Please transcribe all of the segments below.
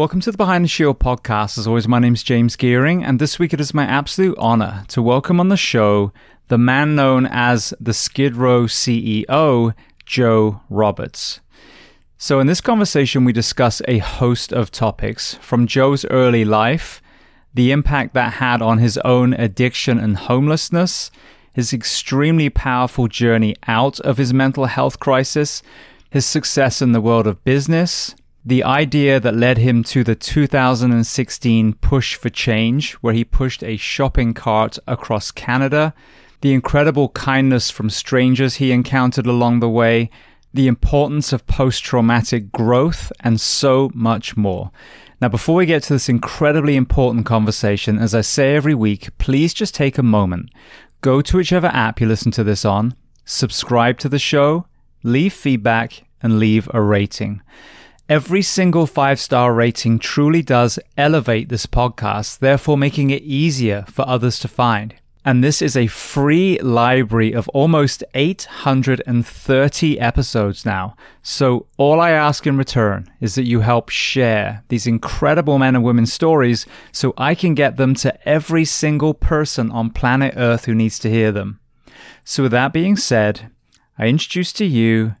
Welcome to the Behind the Shield podcast. As always, my name is James Geering, and this week it is my absolute honor to welcome on the show the man known as the Skid Row CEO, Joe Roberts. So, in this conversation, we discuss a host of topics from Joe's early life, the impact that had on his own addiction and homelessness, his extremely powerful journey out of his mental health crisis, his success in the world of business, the idea that led him to the 2016 Push for Change, where he pushed a shopping cart across Canada, the incredible kindness from strangers he encountered along the way, the importance of post traumatic growth, and so much more. Now, before we get to this incredibly important conversation, as I say every week, please just take a moment. Go to whichever app you listen to this on, subscribe to the show, leave feedback, and leave a rating. Every single five star rating truly does elevate this podcast, therefore making it easier for others to find. And this is a free library of almost 830 episodes now. So, all I ask in return is that you help share these incredible men and women stories so I can get them to every single person on planet Earth who needs to hear them. So, with that being said, I introduce to you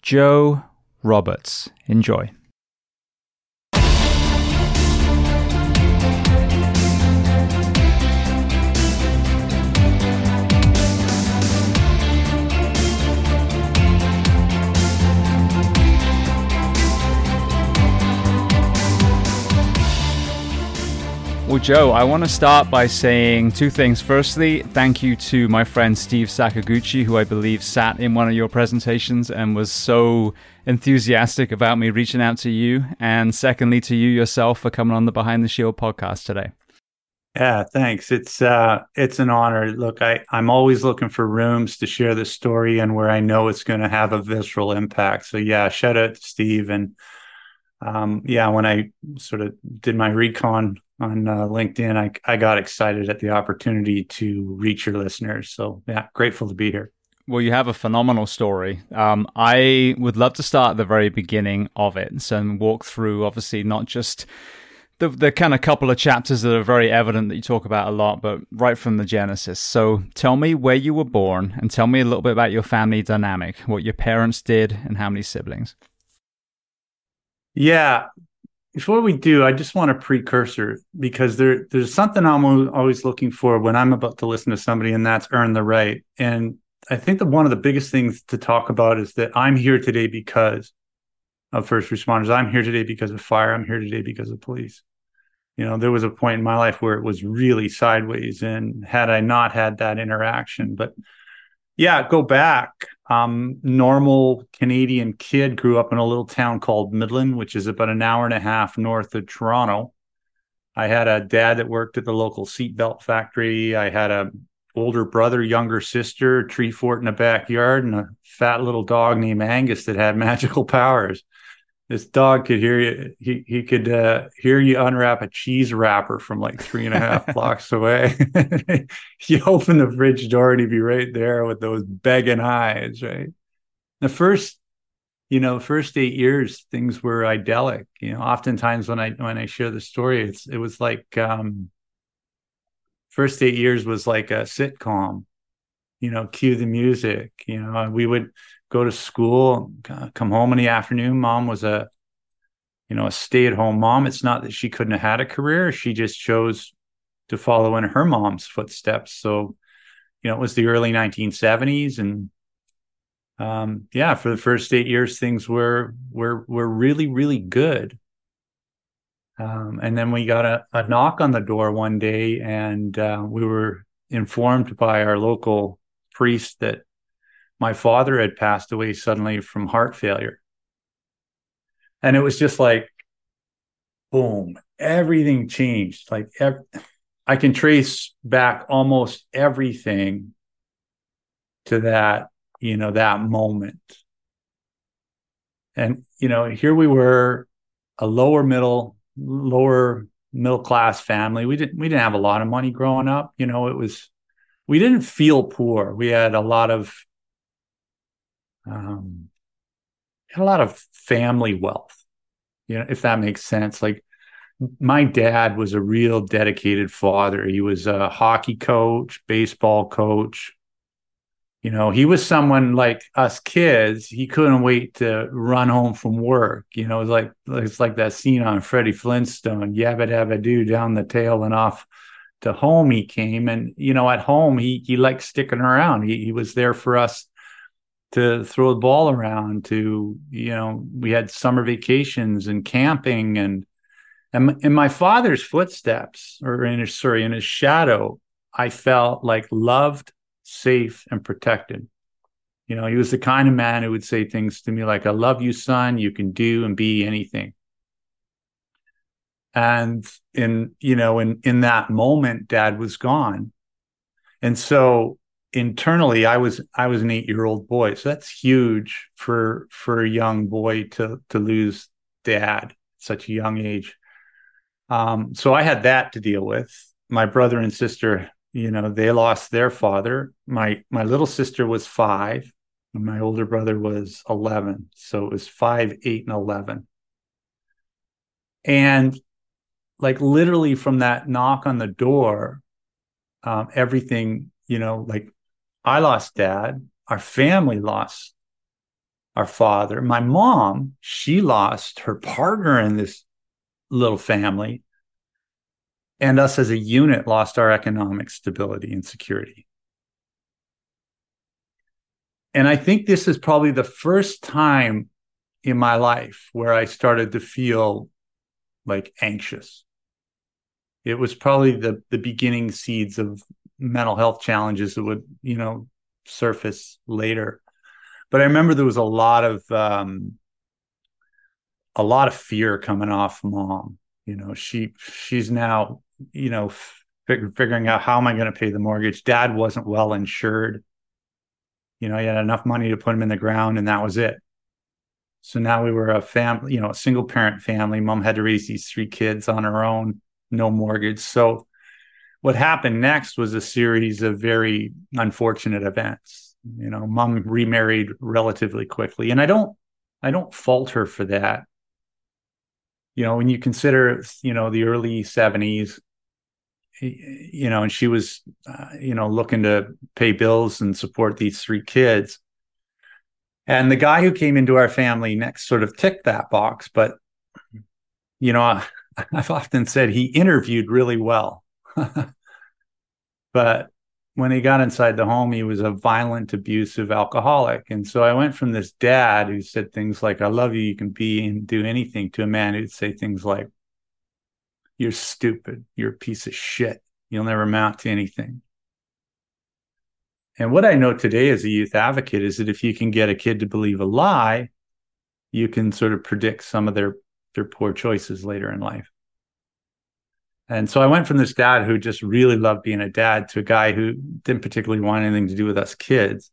Joe Roberts. Enjoy. Well, Joe, I want to start by saying two things. Firstly, thank you to my friend Steve Sakaguchi, who I believe sat in one of your presentations and was so enthusiastic about me reaching out to you. And secondly, to you yourself for coming on the Behind the Shield podcast today. Yeah, thanks. It's uh it's an honor. Look, I I'm always looking for rooms to share the story and where I know it's going to have a visceral impact. So yeah, shout out to Steve and um yeah, when I sort of did my recon on uh, LinkedIn, I, I got excited at the opportunity to reach your listeners. So, yeah, grateful to be here. Well, you have a phenomenal story. Um, I would love to start at the very beginning of it so, and walk through, obviously, not just the, the kind of couple of chapters that are very evident that you talk about a lot, but right from the genesis. So, tell me where you were born and tell me a little bit about your family dynamic, what your parents did, and how many siblings. Yeah, before we do, I just want a precursor because there there's something I'm always looking for when I'm about to listen to somebody, and that's earn the right. And I think that one of the biggest things to talk about is that I'm here today because of first responders. I'm here today because of fire. I'm here today because of police. You know, there was a point in my life where it was really sideways, and had I not had that interaction, but yeah, go back. Um, normal Canadian kid grew up in a little town called Midland, which is about an hour and a half north of Toronto. I had a dad that worked at the local seatbelt factory. I had a older brother, younger sister, tree fort in the backyard, and a fat little dog named Angus that had magical powers this dog could hear you. He he could uh, hear you unwrap a cheese wrapper from like three and a half blocks away. you open the fridge door and he'd be right there with those begging eyes. Right. The first, you know, first eight years, things were idyllic. You know, oftentimes when I when I share the story, it's it was like um, first eight years was like a sitcom. You know, cue the music. You know, we would go to school, come home in the afternoon. Mom was a, you know, a stay at home mom. It's not that she couldn't have had a career. She just chose to follow in her mom's footsteps. So, you know, it was the early 1970s. And um, yeah, for the first eight years, things were, were, were really, really good. Um, and then we got a, a, knock on the door one day and uh, we were informed by our local priest that my father had passed away suddenly from heart failure. And it was just like, boom, everything changed. Like, ev- I can trace back almost everything to that, you know, that moment. And, you know, here we were, a lower middle, lower middle class family. We didn't we didn't have a lot of money growing up. You know, it was we didn't feel poor. We had a lot of um, a lot of family wealth, you know, if that makes sense. Like my dad was a real dedicated father. He was a hockey coach, baseball coach. You know, he was someone like us kids. He couldn't wait to run home from work. You know, it's like it's like that scene on Freddie Flintstone, yabba dabba do down the tail and off to home he came. And you know, at home he he liked sticking around. He he was there for us to throw the ball around. To you know, we had summer vacations and camping and and in my father's footsteps, or in his sorry, in his shadow, I felt like loved, safe, and protected. You know, he was the kind of man who would say things to me like, I love you, son. You can do and be anything. And in, you know, in in that moment, dad was gone. And so internally I was I was an eight year old boy. So that's huge for for a young boy to to lose dad at such a young age. Um, so I had that to deal with. My brother and sister, you know, they lost their father. My my little sister was five, and my older brother was eleven. So it was five, eight, and eleven. And like literally from that knock on the door, um, everything, you know, like I lost dad, our family lost our father. My mom, she lost her partner in this little family. And us as a unit lost our economic stability and security. And I think this is probably the first time in my life where I started to feel like anxious. It was probably the the beginning seeds of mental health challenges that would, you know, surface later. But I remember there was a lot of um, a lot of fear coming off mom. You know, she she's now you know fig- figuring out how am I going to pay the mortgage. Dad wasn't well insured. You know, he had enough money to put him in the ground, and that was it. So now we were a family, you know, a single parent family. Mom had to raise these three kids on her own, no mortgage. So what happened next was a series of very unfortunate events. You know, mom remarried relatively quickly, and I don't, I don't fault her for that. You know when you consider you know the early 70s you know and she was uh, you know looking to pay bills and support these three kids. And the guy who came into our family next sort of ticked that box but you know i've often said he interviewed really well but when he got inside the home, he was a violent, abusive alcoholic. And so I went from this dad who said things like, I love you, you can be and do anything, to a man who'd say things like, You're stupid, you're a piece of shit, you'll never amount to anything. And what I know today as a youth advocate is that if you can get a kid to believe a lie, you can sort of predict some of their their poor choices later in life. And so I went from this dad who just really loved being a dad to a guy who didn't particularly want anything to do with us kids.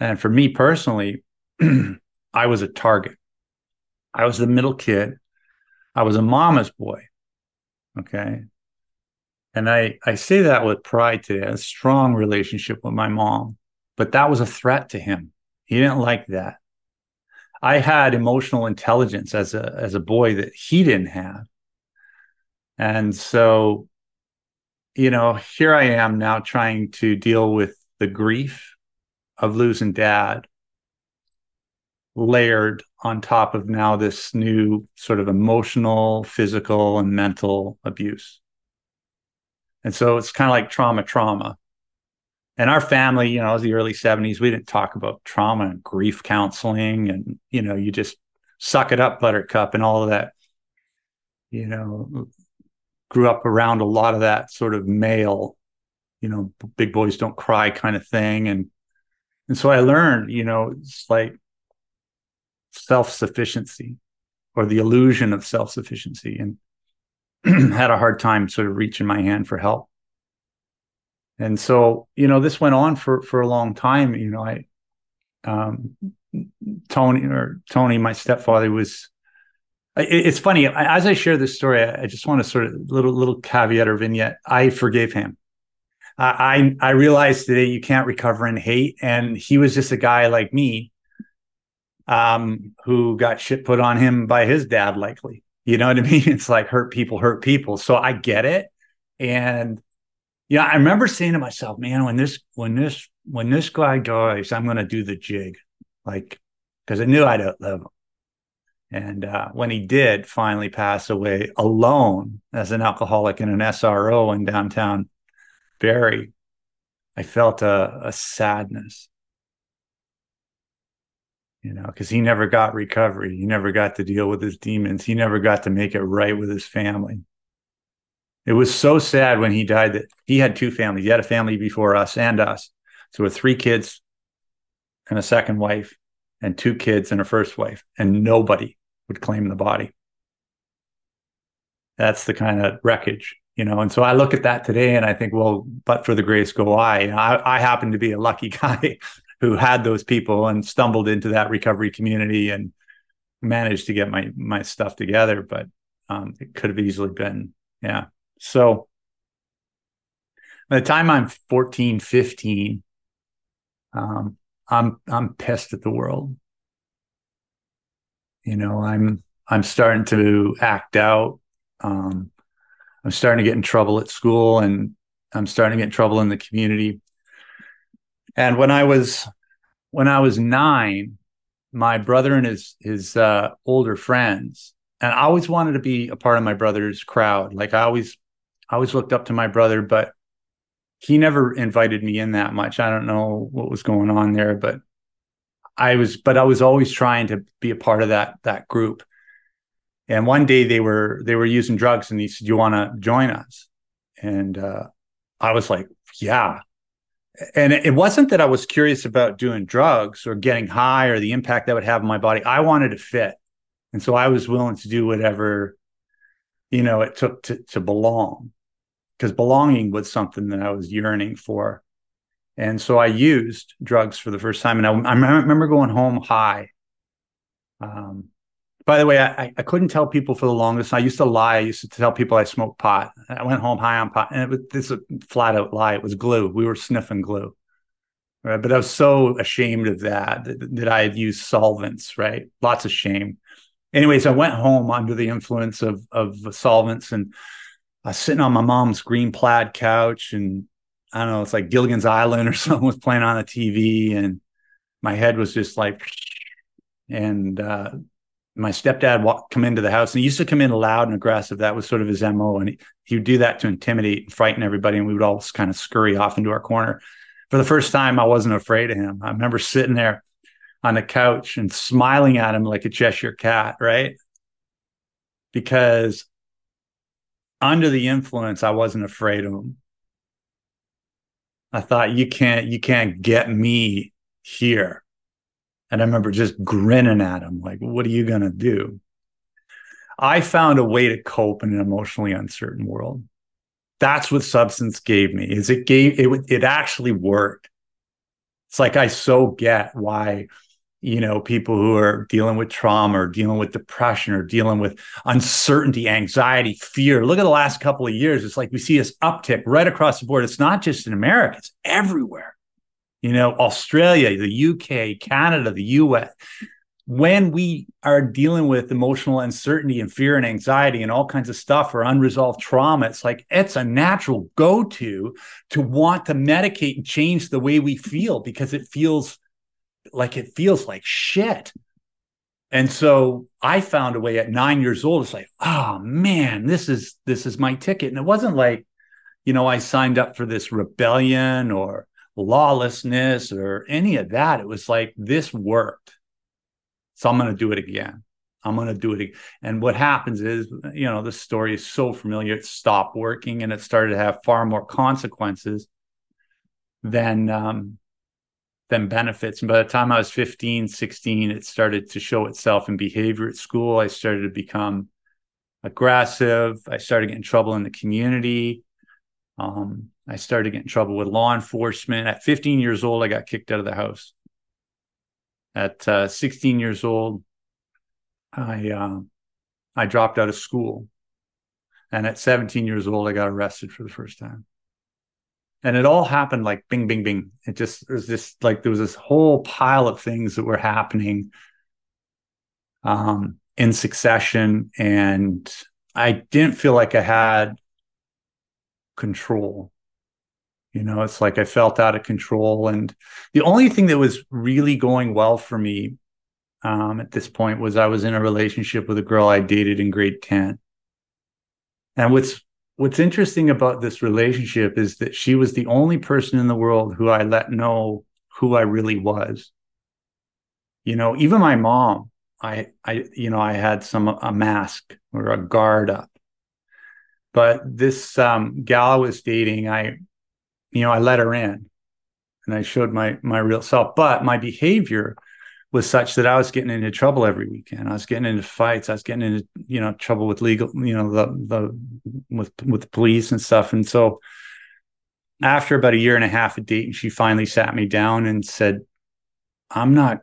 And for me personally, I was a target. I was the middle kid. I was a mama's boy. Okay. And I, I say that with pride today, a strong relationship with my mom, but that was a threat to him. He didn't like that. I had emotional intelligence as a, as a boy that he didn't have. And so, you know, here I am now trying to deal with the grief of losing dad layered on top of now this new sort of emotional, physical, and mental abuse. And so it's kind of like trauma, trauma. And our family, you know, it was the early 70s, we didn't talk about trauma and grief counseling and, you know, you just suck it up, buttercup, and all of that, you know, grew up around a lot of that sort of male, you know, big boys don't cry kind of thing. And and so I learned, you know, it's like self-sufficiency or the illusion of self-sufficiency and had a hard time sort of reaching my hand for help. And so, you know, this went on for for a long time. You know, I um Tony or Tony, my stepfather was it's funny as I share this story. I just want to sort of little little caveat or vignette. I forgave him. I I realized today you can't recover in hate, and he was just a guy like me, um, who got shit put on him by his dad, likely. You know what I mean? It's like hurt people hurt people. So I get it. And yeah, I remember saying to myself, man, when this when this when this guy dies, I'm gonna do the jig. Like, because I knew I'd outlive him. And uh, when he did finally pass away alone as an alcoholic in an SRO in downtown Barrie, I felt a, a sadness, you know, because he never got recovery. He never got to deal with his demons. He never got to make it right with his family. It was so sad when he died that he had two families. He had a family before us and us. So with three kids and a second wife and two kids and a first wife, and nobody would claim the body. That's the kind of wreckage, you know. And so I look at that today and I think, well, but for the grace go I. I, I happen to be a lucky guy who had those people and stumbled into that recovery community and managed to get my my stuff together. But um, it could have easily been, yeah. So by the time I'm 14, 15, um, I'm I'm pissed at the world. You know, I'm I'm starting to act out. Um, I'm starting to get in trouble at school, and I'm starting to get in trouble in the community. And when I was when I was nine, my brother and his his uh, older friends, and I always wanted to be a part of my brother's crowd. Like I always I always looked up to my brother, but he never invited me in that much. I don't know what was going on there, but I was, but I was always trying to be a part of that that group. And one day they were they were using drugs, and he said, "You want to join us?" And uh, I was like, "Yeah." And it wasn't that I was curious about doing drugs or getting high or the impact that would have on my body. I wanted to fit, and so I was willing to do whatever, you know, it took to to belong, because belonging was something that I was yearning for. And so I used drugs for the first time. And I, I remember going home high. Um, by the way, I, I couldn't tell people for the longest. I used to lie. I used to tell people I smoked pot. I went home high on pot, and it was this a flat out lie. It was glue. We were sniffing glue, right? But I was so ashamed of that that, that I had used solvents, right? Lots of shame. Anyways, I went home under the influence of of solvents, and I was sitting on my mom's green plaid couch, and I don't know, it's like Gilligan's Island or something was playing on the TV, and my head was just like, and uh, my stepdad come into the house, and he used to come in loud and aggressive. That was sort of his mo, and he, he would do that to intimidate and frighten everybody, and we would all kind of scurry off into our corner. For the first time, I wasn't afraid of him. I remember sitting there on the couch and smiling at him like a Cheshire cat, right? Because under the influence, I wasn't afraid of him. I thought you can't you can't get me here. And I remember just grinning at him, like, what are you gonna do? I found a way to cope in an emotionally uncertain world. That's what substance gave me. Is it gave it it actually worked. It's like I so get why you know, people who are dealing with trauma or dealing with depression or dealing with uncertainty, anxiety, fear. Look at the last couple of years. It's like we see this uptick right across the board. It's not just in America, it's everywhere. You know, Australia, the UK, Canada, the US. When we are dealing with emotional uncertainty and fear and anxiety and all kinds of stuff or unresolved trauma, it's like it's a natural go to to want to medicate and change the way we feel because it feels like it feels like shit. And so I found a way at nine years old. It's like, oh man, this is this is my ticket. And it wasn't like, you know, I signed up for this rebellion or lawlessness or any of that. It was like this worked. So I'm gonna do it again. I'm going to do it. Again. And what happens is, you know, the story is so familiar. It stopped working and it started to have far more consequences than um, than benefits. And by the time I was 15, 16, it started to show itself in behavior at school. I started to become aggressive. I started getting trouble in the community. Um, I started getting trouble with law enforcement. At 15 years old, I got kicked out of the house. At uh, 16 years old, I uh, I dropped out of school, and at 17 years old, I got arrested for the first time and it all happened like bing bing bing it just it was just like there was this whole pile of things that were happening um in succession. And I didn't feel like I had control. You know, it's like I felt out of control. And the only thing that was really going well for me um, at this point was I was in a relationship with a girl I dated in grade 10. And what's what's interesting about this relationship is that she was the only person in the world who I let know who I really was. You know, even my mom, I I you know, I had some a mask or a guard up. But this um, gal I was dating, I you know, I let her in and I showed my my real self. But my behavior was such that I was getting into trouble every weekend. I was getting into fights. I was getting into you know trouble with legal, you know, the the with with the police and stuff. And so after about a year and a half of dating, she finally sat me down and said, "I'm not,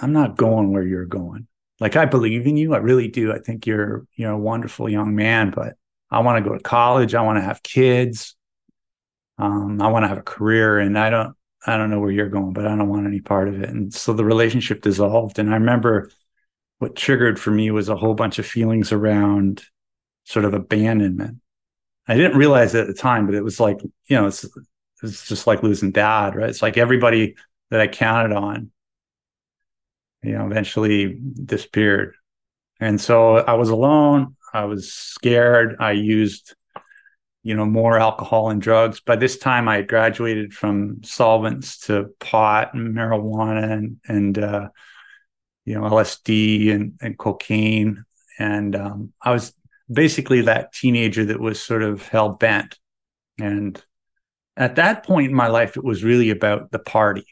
I'm not going where you're going. Like I believe in you. I really do. I think you're you're a wonderful young man, but I want to go to college. I want to have kids. Um, I want to have a career, and I don't I don't know where you're going, but I don't want any part of it. And so the relationship dissolved. And I remember what triggered for me was a whole bunch of feelings around sort of abandonment. I didn't realize it at the time, but it was like, you know, it's it's just like losing dad, right? It's like everybody that I counted on, you know, eventually disappeared. And so I was alone. I was scared. I used you know more alcohol and drugs. By this time i had graduated from solvents to pot and marijuana and and uh, you know lsd and, and cocaine. And um, i was basically that teenager that was sort of hell bent. And at that point in my life it was really about the party.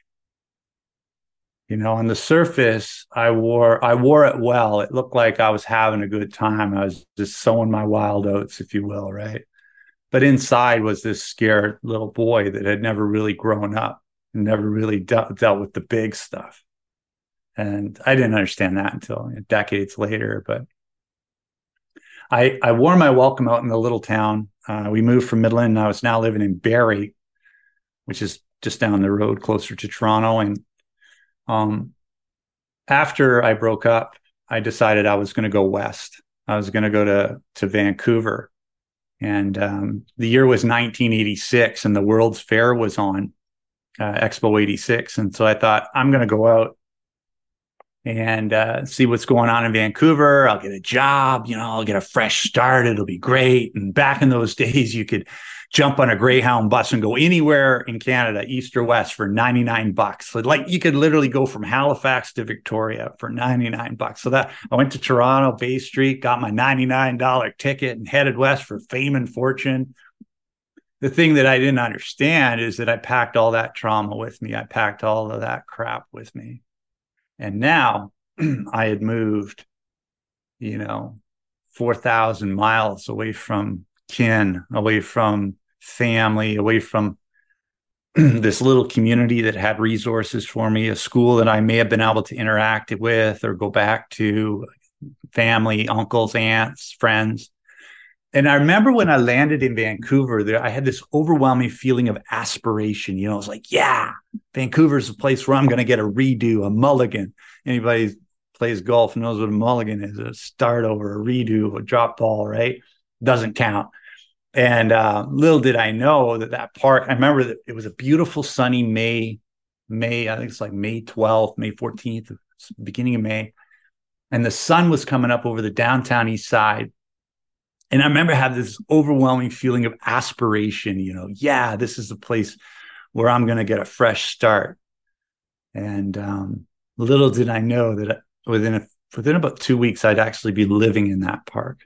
You know on the surface i wore i wore it well. It looked like i was having a good time. I was just sowing my wild oats if you will right but inside was this scared little boy that had never really grown up and never really de- dealt with the big stuff. And I didn't understand that until decades later. But I, I wore my welcome out in the little town. Uh, we moved from Midland, and I was now living in Barrie, which is just down the road, closer to Toronto. And um, after I broke up, I decided I was going to go west. I was going to go to to Vancouver and um, the year was 1986, and the World's Fair was on uh, Expo 86. And so I thought, I'm going to go out and uh, see what's going on in Vancouver. I'll get a job, you know, I'll get a fresh start. It'll be great. And back in those days, you could jump on a Greyhound bus and go anywhere in Canada, east or west, for 99 bucks. Like you could literally go from Halifax to Victoria for 99 bucks. So that I went to Toronto, Bay Street, got my $99 ticket and headed west for fame and fortune. The thing that I didn't understand is that I packed all that trauma with me. I packed all of that crap with me. And now I had moved, you know, 4,000 miles away from kin, away from family, away from this little community that had resources for me, a school that I may have been able to interact with or go back to, family, uncles, aunts, friends. And I remember when I landed in Vancouver, there I had this overwhelming feeling of aspiration. You know, I was like, yeah, Vancouver's a place where I'm going to get a redo, a mulligan. Anybody plays golf knows what a mulligan is a start over, a redo, a drop ball, right? Doesn't count. And uh, little did I know that that park, I remember that it was a beautiful sunny May, May, I think it's like May 12th, May 14th, beginning of May. And the sun was coming up over the downtown east side. And I remember having this overwhelming feeling of aspiration, you know, yeah, this is the place where I'm going to get a fresh start. And um, little did I know that within a, within about two weeks, I'd actually be living in that park.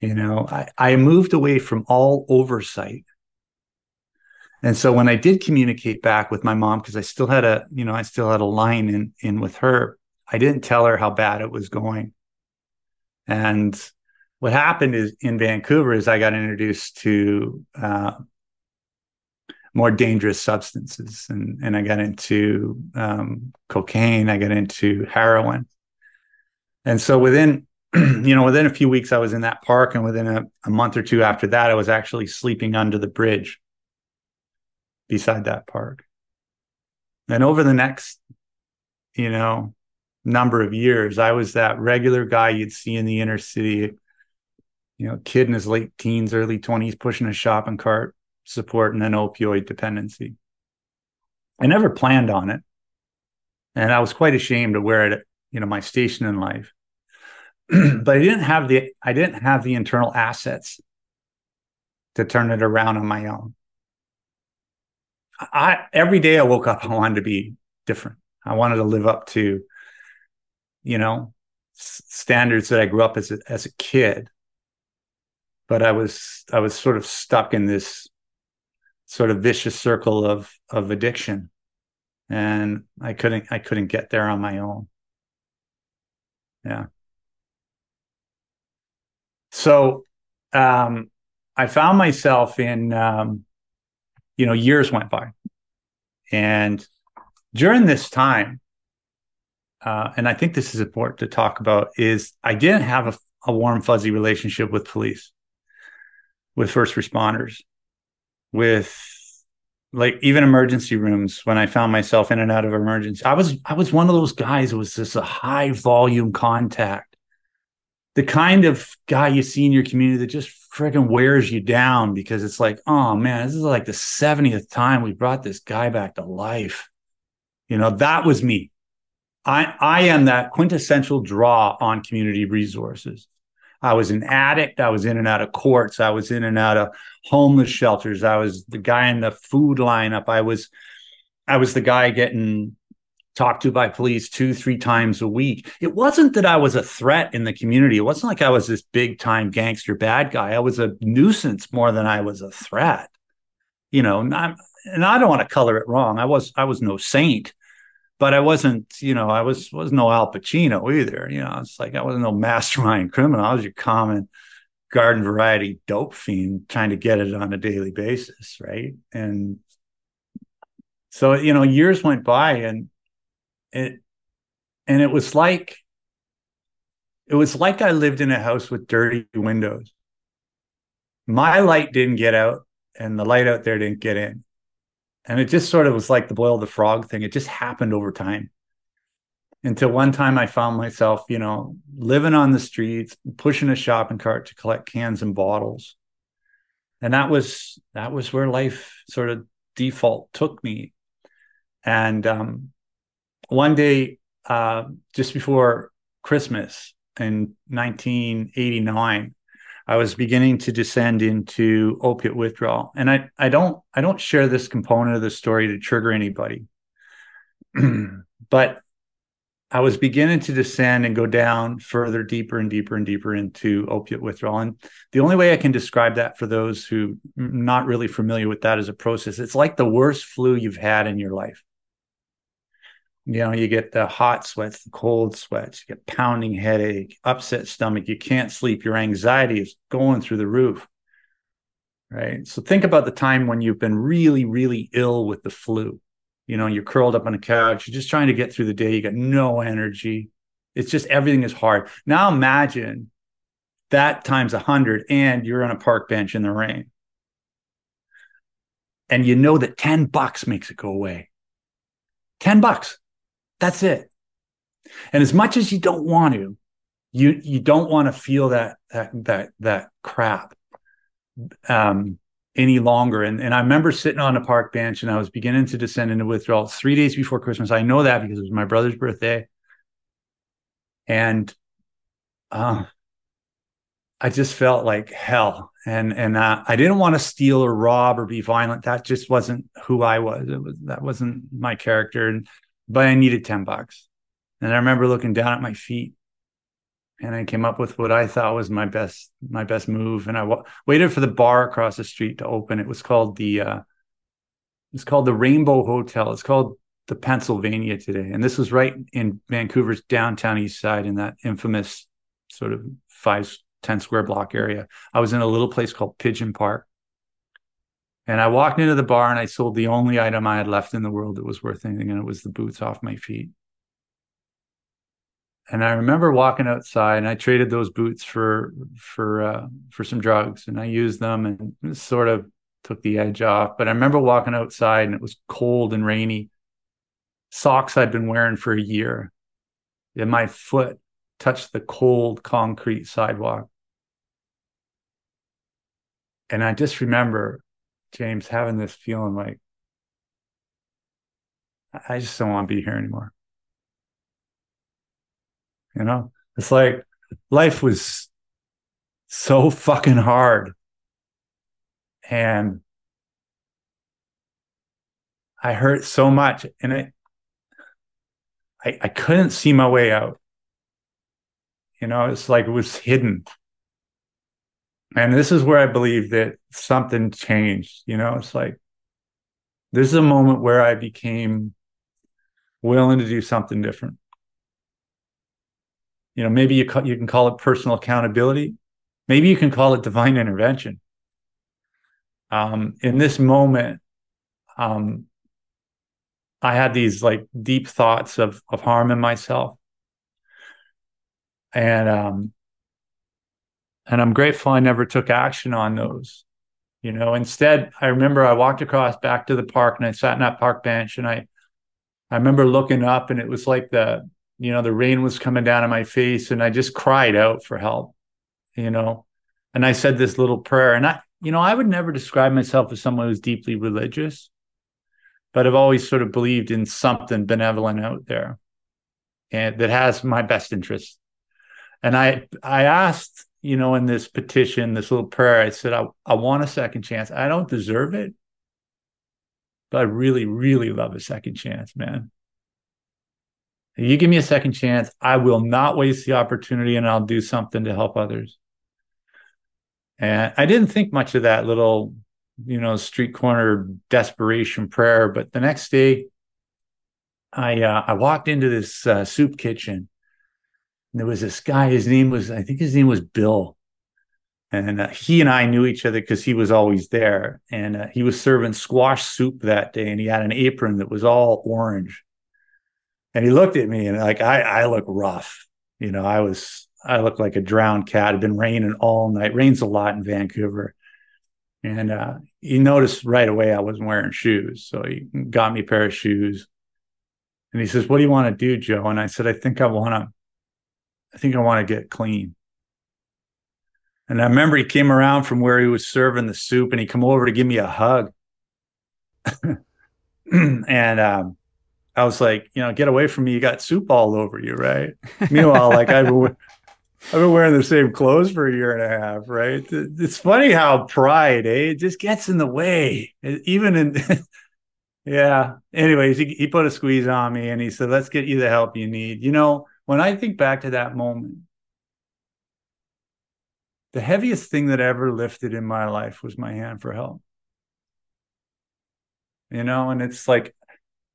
You know, I, I moved away from all oversight. And so when I did communicate back with my mom, because I still had a, you know, I still had a line in in with her, I didn't tell her how bad it was going. And what happened is in Vancouver is I got introduced to uh, more dangerous substances, and and I got into um, cocaine, I got into heroin, and so within you know, within a few weeks, I was in that park, and within a, a month or two after that, I was actually sleeping under the bridge beside that park. And over the next, you know, number of years. I was that regular guy you'd see in the inner city, you know, kid in his late teens, early 20s, pushing a shopping cart, supporting an opioid dependency. I never planned on it. And I was quite ashamed of where it, you know, my station in life. but I didn't have the I didn't have the internal assets to turn it around on my own. I every day I woke up, I wanted to be different. I wanted to live up to, you know, s- standards that I grew up as a, as a kid. But I was I was sort of stuck in this sort of vicious circle of of addiction, and I couldn't I couldn't get there on my own. Yeah. So, um, I found myself in um, you know, years went by. And during this time, uh, and I think this is important to talk about, is I didn't have a, a warm, fuzzy relationship with police, with first responders, with like even emergency rooms when I found myself in and out of emergency. I was I was one of those guys who was just a high volume contact. The kind of guy you see in your community that just freaking wears you down because it's like, oh man, this is like the 70th time we brought this guy back to life. You know, that was me. I I am that quintessential draw on community resources. I was an addict. I was in and out of courts. I was in and out of homeless shelters. I was the guy in the food lineup. I was I was the guy getting talked to by police two, three times a week. It wasn't that I was a threat in the community. It wasn't like I was this big time gangster bad guy. I was a nuisance more than I was a threat. You know, and I don't want to color it wrong. I was I was no saint, but I wasn't, you know, I was was no Al Pacino either. You know, it's like I wasn't no mastermind criminal. I was your common garden variety dope fiend trying to get it on a daily basis, right? And so, you know, years went by and it and it was like it was like I lived in a house with dirty windows. My light didn't get out, and the light out there didn't get in. And it just sort of was like the boil the frog thing. It just happened over time. Until one time I found myself, you know, living on the streets, pushing a shopping cart to collect cans and bottles. And that was that was where life sort of default took me. And um, one day, uh, just before Christmas in 1989, I was beginning to descend into opiate withdrawal, and I I don't I don't share this component of the story to trigger anybody, but I was beginning to descend and go down further, deeper and deeper and deeper into opiate withdrawal. And the only way I can describe that for those who are not really familiar with that as a process, it's like the worst flu you've had in your life you know you get the hot sweats the cold sweats you get pounding headache upset stomach you can't sleep your anxiety is going through the roof right? So think about the time when you've been really really ill with the flu. You know you're curled up on a couch you're just trying to get through the day you got no energy. It's just everything is hard. Now imagine that times a hundred and you're on a park bench in the rain. And you know that 10 bucks makes it go away. 10 bucks that's it. And as much as you don't want to, you you don't want to feel that that that that crap um, any longer. And and I remember sitting on a park bench and I was beginning to descend into withdrawal three days before Christmas. I know that because it was my brother's birthday. And uh, I just felt like hell. And and uh, I didn't want to steal or rob or be violent. That just wasn't who I was. It was that wasn't my character. And but I needed 10 bucks. And I remember looking down at my feet and I came up with what I thought was my best my best move. And I w- waited for the bar across the street to open. It was called the uh, it's called the Rainbow Hotel. It's called the Pennsylvania today, and this was right in Vancouver's downtown east side in that infamous sort of five ten square block area. I was in a little place called Pigeon Park, and I walked into the bar and I sold the only item I had left in the world that was worth anything, and it was the boots off my feet. And I remember walking outside, and I traded those boots for for uh, for some drugs, and I used them, and sort of took the edge off. But I remember walking outside, and it was cold and rainy. Socks I'd been wearing for a year. and my foot touched the cold concrete sidewalk. And I just remember James having this feeling like, I just don't want to be here anymore. You know, it's like life was so fucking hard. And I hurt so much and I, I, I couldn't see my way out. You know, it's like it was hidden. And this is where I believe that something changed. You know, it's like this is a moment where I became willing to do something different. You know, maybe you ca- you can call it personal accountability. Maybe you can call it divine intervention. Um, in this moment, um, I had these like deep thoughts of of harm in myself, and um, and I'm grateful I never took action on those. You know, instead, I remember I walked across back to the park and I sat in that park bench and I, I remember looking up and it was like the, you know, the rain was coming down on my face and I just cried out for help, you know, and I said this little prayer and I, you know, I would never describe myself as someone who's deeply religious, but I've always sort of believed in something benevolent out there and that has my best interest. And I, I asked you know, in this petition, this little prayer, I said, I, I want a second chance. I don't deserve it, but I really, really love a second chance, man. You give me a second chance, I will not waste the opportunity and I'll do something to help others. And I didn't think much of that little, you know, street corner desperation prayer. But the next day, I uh, I walked into this uh, soup kitchen there was this guy, his name was, I think his name was Bill. And uh, he and I knew each other because he was always there. And uh, he was serving squash soup that day. And he had an apron that was all orange. And he looked at me and like, I, I look rough. You know, I was, I looked like a drowned cat. It had been raining all night. Rains a lot in Vancouver. And uh, he noticed right away I wasn't wearing shoes. So he got me a pair of shoes. And he says, What do you want to do, Joe? And I said, I think I want to I think I want to get clean. And I remember he came around from where he was serving the soup and he come over to give me a hug. and um, I was like, you know, get away from me. You got soup all over you, right? Meanwhile, like I've been, I've been wearing the same clothes for a year and a half, right? It's funny how pride, eh? It just gets in the way. Even in, yeah. Anyways, he, he put a squeeze on me and he said, let's get you the help you need. You know, when I think back to that moment, the heaviest thing that ever lifted in my life was my hand for help. You know, and it's like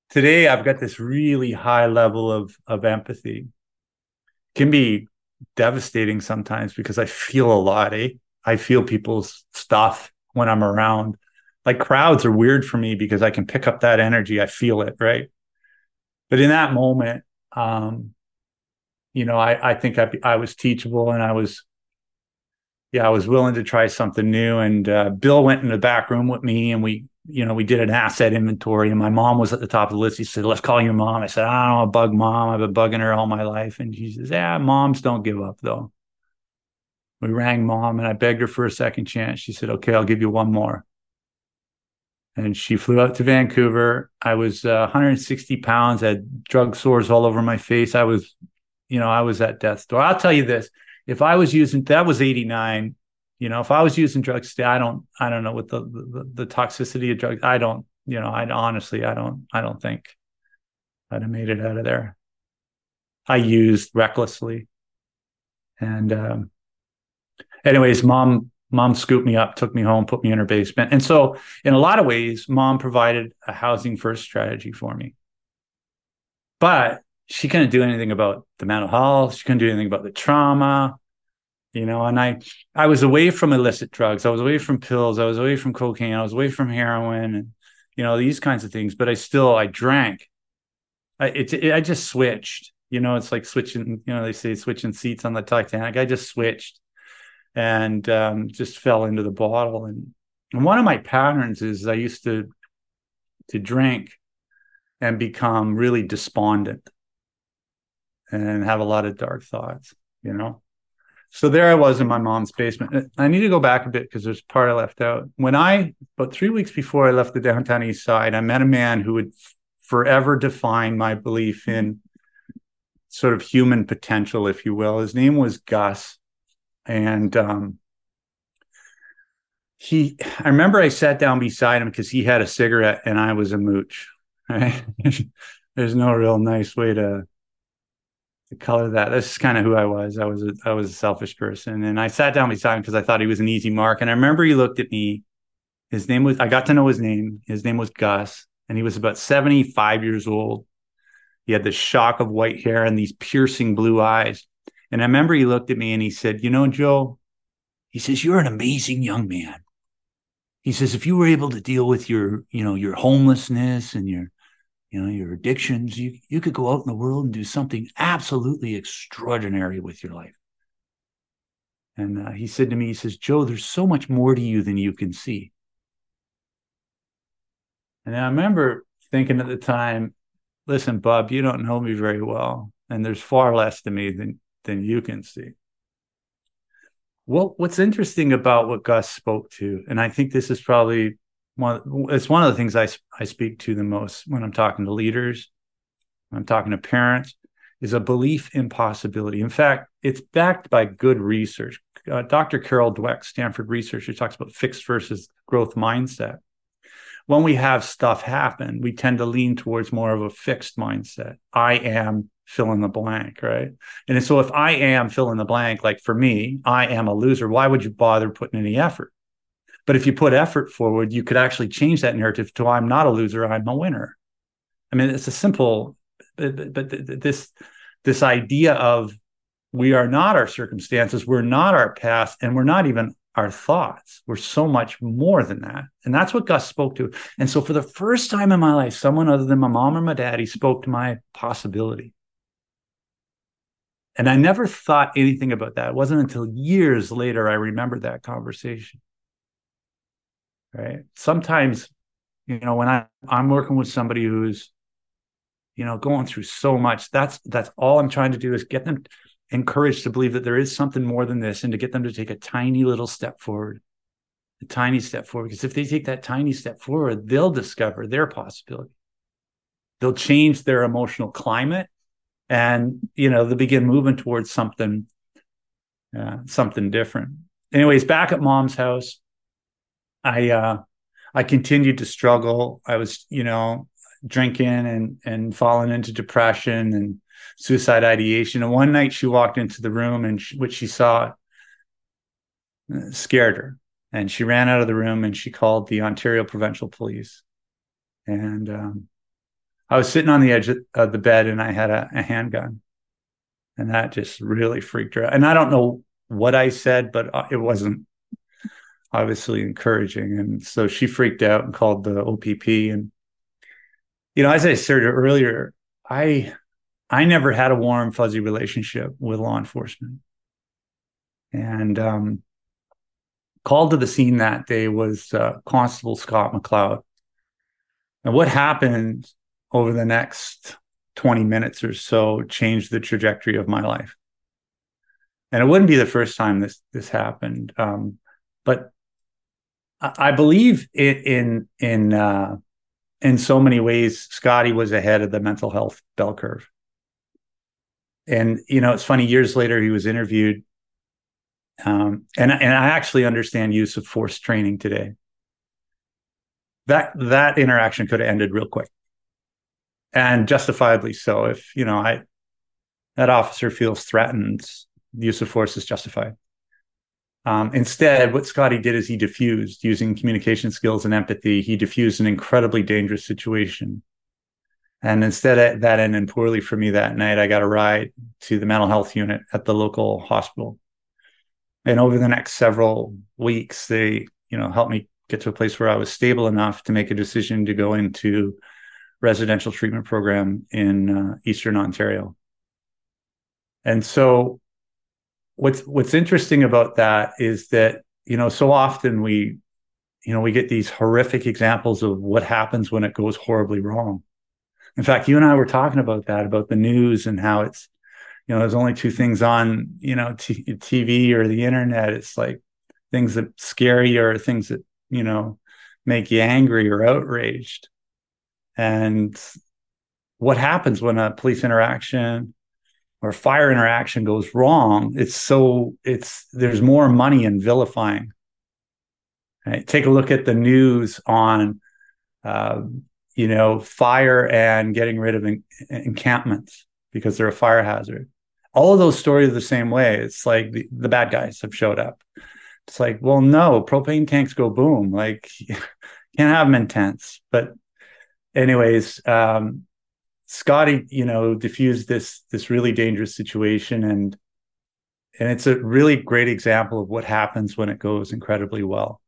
today I've got this really high level of of empathy. It can be devastating sometimes because I feel a lot, eh? I feel people's stuff when I'm around. Like crowds are weird for me because I can pick up that energy. I feel it, right? But in that moment, um, you know, I, I think I, I was teachable and I was, yeah, I was willing to try something new. And uh, Bill went in the back room with me and we, you know, we did an asset inventory and my mom was at the top of the list. He said, let's call your mom. I said, I don't want to bug mom. I've been bugging her all my life. And she says, yeah, moms don't give up though. We rang mom and I begged her for a second chance. She said, okay, I'll give you one more. And she flew out to Vancouver. I was uh, 160 pounds, I had drug sores all over my face. I was you know, I was at death's door. I'll tell you this: if I was using that was eighty nine. You know, if I was using drugs today, I don't, I don't know what the, the the toxicity of drugs. I don't, you know, I honestly, I don't, I don't think I'd have made it out of there. I used recklessly, and um, anyways, mom mom scooped me up, took me home, put me in her basement. And so, in a lot of ways, mom provided a housing first strategy for me. But she couldn't do anything about the mental health. She couldn't do anything about the trauma, you know. And I, I was away from illicit drugs. I was away from pills. I was away from cocaine. I was away from heroin, and you know these kinds of things. But I still, I drank. I, it, it, I just switched. You know, it's like switching. You know, they say switching seats on the Titanic. I just switched, and um, just fell into the bottle. And, and one of my patterns is I used to to drink and become really despondent and have a lot of dark thoughts, you know. So there I was in my mom's basement. I need to go back a bit because there's part I left out. When I, about three weeks before I left the downtown east side, I met a man who would forever define my belief in sort of human potential, if you will. His name was Gus. And um, he, I remember I sat down beside him because he had a cigarette and I was a mooch. Right? There's no real nice way to to color that. This is kind of who I was. I was a, I was a selfish person, and I sat down beside him because I thought he was an easy mark. And I remember he looked at me. His name was I got to know his name. His name was Gus, and he was about seventy five years old. He had this shock of white hair and these piercing blue eyes. And I remember he looked at me and he said, "You know, Joe," he says, "You're an amazing young man." He says, "If you were able to deal with your, you know, your homelessness and your you know your addictions you you could go out in the world and do something absolutely extraordinary with your life. And uh, he said to me he says joe there's so much more to you than you can see. And i remember thinking at the time listen bob you don't know me very well and there's far less to me than than you can see. Well what's interesting about what gus spoke to and i think this is probably it's one of the things I, I speak to the most when I'm talking to leaders, I'm talking to parents, is a belief in possibility. In fact, it's backed by good research. Uh, Dr. Carol Dweck, Stanford researcher, talks about fixed versus growth mindset. When we have stuff happen, we tend to lean towards more of a fixed mindset. I am fill in the blank, right? And so if I am fill in the blank, like for me, I am a loser, why would you bother putting any effort? But if you put effort forward, you could actually change that narrative to I'm not a loser, I'm a winner. I mean, it's a simple, but, but this this idea of we are not our circumstances, we're not our past, and we're not even our thoughts. We're so much more than that. And that's what Gus spoke to. And so for the first time in my life, someone other than my mom or my daddy spoke to my possibility. And I never thought anything about that. It wasn't until years later I remembered that conversation right? Sometimes you know when i i'm working with somebody who's you know going through so much that's that's all i'm trying to do is get them encouraged to believe that there is something more than this and to get them to take a tiny little step forward a tiny step forward. Because if they take that tiny step forward they'll discover their possibility. They'll change their emotional climate and you know they'll begin moving towards something uh, something different. Anyways back at mom's house I uh, I continued to struggle. I was, you know, drinking and and falling into depression and suicide ideation. And one night she walked into the room and she, what she saw uh, scared her. And she ran out of the room and she called the Ontario Provincial Police. And um, I was sitting on the edge of the bed and I had a, a handgun. And that just really freaked her out. And I don't know what I said, but uh, it wasn't obviously encouraging. And so she freaked out and called the OPP. And, you know, as I said earlier, I I never had a warm, fuzzy relationship with law enforcement. And um, called to the scene that day was uh, Constable Scott McLeod. And what happened over the next 20 minutes or so changed the trajectory of my life. And it wouldn't be the first time this this happened. Um, but I believe in in in, uh, in so many ways, Scotty was ahead of the mental health bell curve. And you know, it's funny. Years later, he was interviewed, um, and and I actually understand use of force training today. That that interaction could have ended real quick, and justifiably so. If you know, I that officer feels threatened, use of force is justified. Um, instead, what Scotty did is he diffused using communication skills and empathy. He diffused an incredibly dangerous situation. And instead, of that ended poorly for me that night. I got a ride to the mental health unit at the local hospital. And over the next several weeks, they, you know, helped me get to a place where I was stable enough to make a decision to go into residential treatment program in uh, Eastern Ontario. And so what's what's interesting about that is that you know so often we you know we get these horrific examples of what happens when it goes horribly wrong in fact you and i were talking about that about the news and how it's you know, there's only two things on, you know, t- TV or the internet. It's like things that scare you or things that, you know, make you angry or outraged. And what happens when a police interaction or fire interaction goes wrong? It's so, it's, there's more money in vilifying. Right? Take a look at the news on, uh, you know, fire and getting rid of en- encampments because they're a fire hazard. All of those stories are the same way. It's like the, the bad guys have showed up. It's like, well, no, propane tanks go boom. Like, can't have them intense. But, anyways, um, Scotty, you know, diffused this this really dangerous situation, and and it's a really great example of what happens when it goes incredibly well.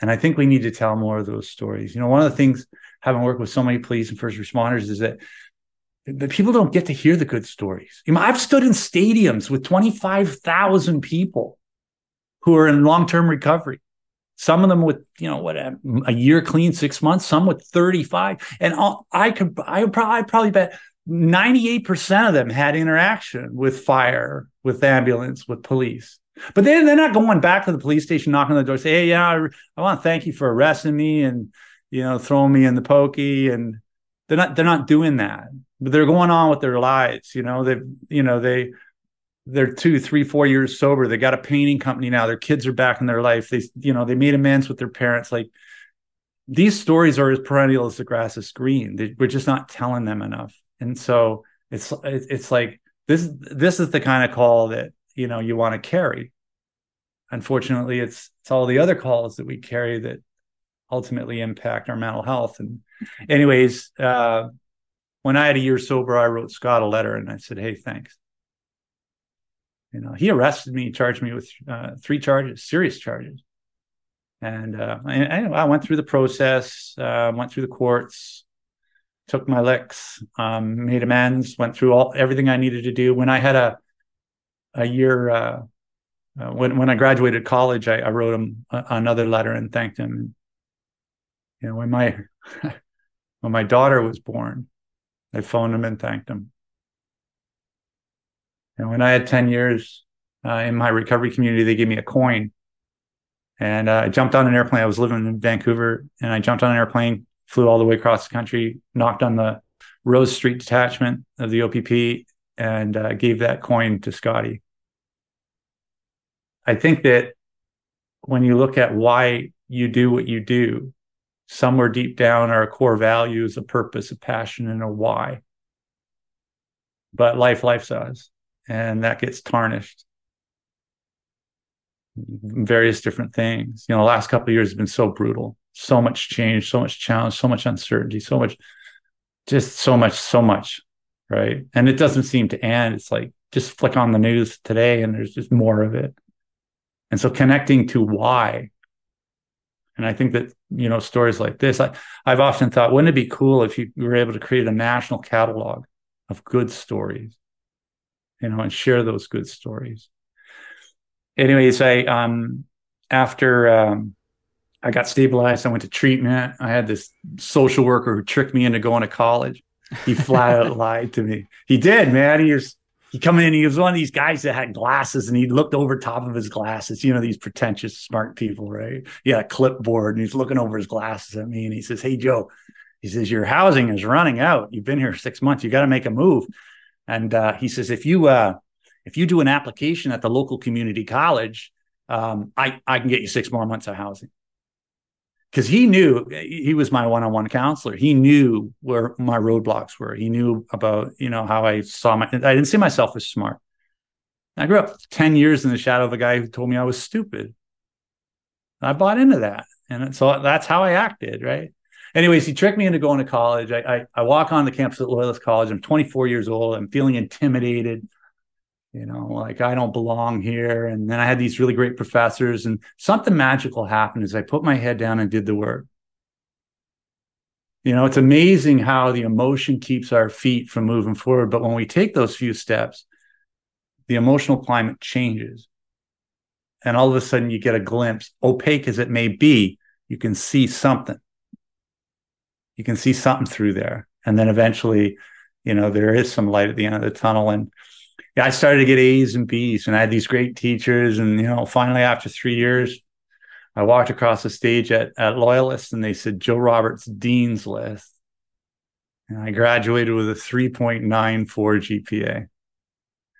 And I think we need to tell more of those stories. You know, one of the things having worked with so many police and first responders is that the people don't get to hear the good stories. You know, I've stood in stadiums with 25,000 people who are in long-term recovery. Some of them with, you know, what a, year clean, six months, some with 35. And all, I could, I would probably, I'd probably bet 98% of them had interaction with fire, with ambulance, with police. But then they're not going back to the police station, knocking on the door, say, "Hey, yeah, I, I want to thank you for arresting me and you know throwing me in the pokey." And they're not they're not doing that, but they're going on with their lives. You know, they you know they they're two, three, four years sober. They got a painting company now. Their kids are back in their life. They you know they made amends with their parents. Like these stories are as perennial as the grass is green. They, we're just not telling them enough, and so it's it's like this this is the kind of call that you know you want to carry unfortunately it's it's all the other calls that we carry that ultimately impact our mental health and anyways uh, when i had a year sober i wrote scott a letter and i said hey thanks you know he arrested me charged me with uh, three charges serious charges and uh, I, I, went through the process uh, went through the courts took my licks um, made amends went through all everything i needed to do when i had a a year uh, uh, when when I graduated college, I, I wrote him a, another letter and thanked him. You know, when my when my daughter was born, I phoned him and thanked him. And when I had ten years uh, in my recovery community, they gave me a coin, and uh, I jumped on an airplane. I was living in Vancouver, and I jumped on an airplane, flew all the way across the country, knocked on the Rose Street detachment of the OPP, and uh, gave that coin to Scotty. I think that when you look at why you do what you do, somewhere deep down our core values, a purpose, a passion, and a why. But life life us, and that gets tarnished. Various different things. You know, the last couple of years have been so brutal. So much change, so much challenge, so much uncertainty, so much, just so much, so much, right? And it doesn't seem to end. It's like just flick on the news today, and there's just more of it and so connecting to why. And I think that, you know, stories like this, I, I've often thought, wouldn't it be cool if you were able to create a national catalog of good stories, you know, and share those good stories. Anyways, I, um, after, um, I got stabilized. I went to treatment. I had this social worker who tricked me into going to college. He flat out lied to me. He did, man. He was he come in, he was one of these guys that had glasses and he looked over top of his glasses, you know, these pretentious smart people, right? He had a clipboard and he's looking over his glasses at me and he says, Hey, Joe, he says, Your housing is running out. You've been here six months. You got to make a move. And uh, he says, if you uh, if you do an application at the local community college, um, I, I can get you six more months of housing because he knew he was my one-on-one counselor. He knew where my roadblocks were. He knew about you know how I saw my. I didn't see myself as smart. I grew up ten years in the shadow of a guy who told me I was stupid. I bought into that, and so that's how I acted. Right. Anyways, he tricked me into going to college. I, I, I walk on the campus at Loyalist College. I'm 24 years old. I'm feeling intimidated you know, like I don't belong here. And then I had these really great professors, and something magical happened as I put my head down and did the work. You know, it's amazing how the emotion keeps our feet from moving forward. But when we take those few steps, the emotional climate changes. And all of a sudden, you get a glimpse, opaque as it may be, you can see something. You can see something through there. And then eventually, you know, there is some light at the end of the tunnel. And yeah, I started to get A's and B's, and I had these great teachers. And you know, finally, after three years, I walked across the stage at at Loyalist, and they said Joe Roberts Dean's List, and I graduated with a three point nine four GPA.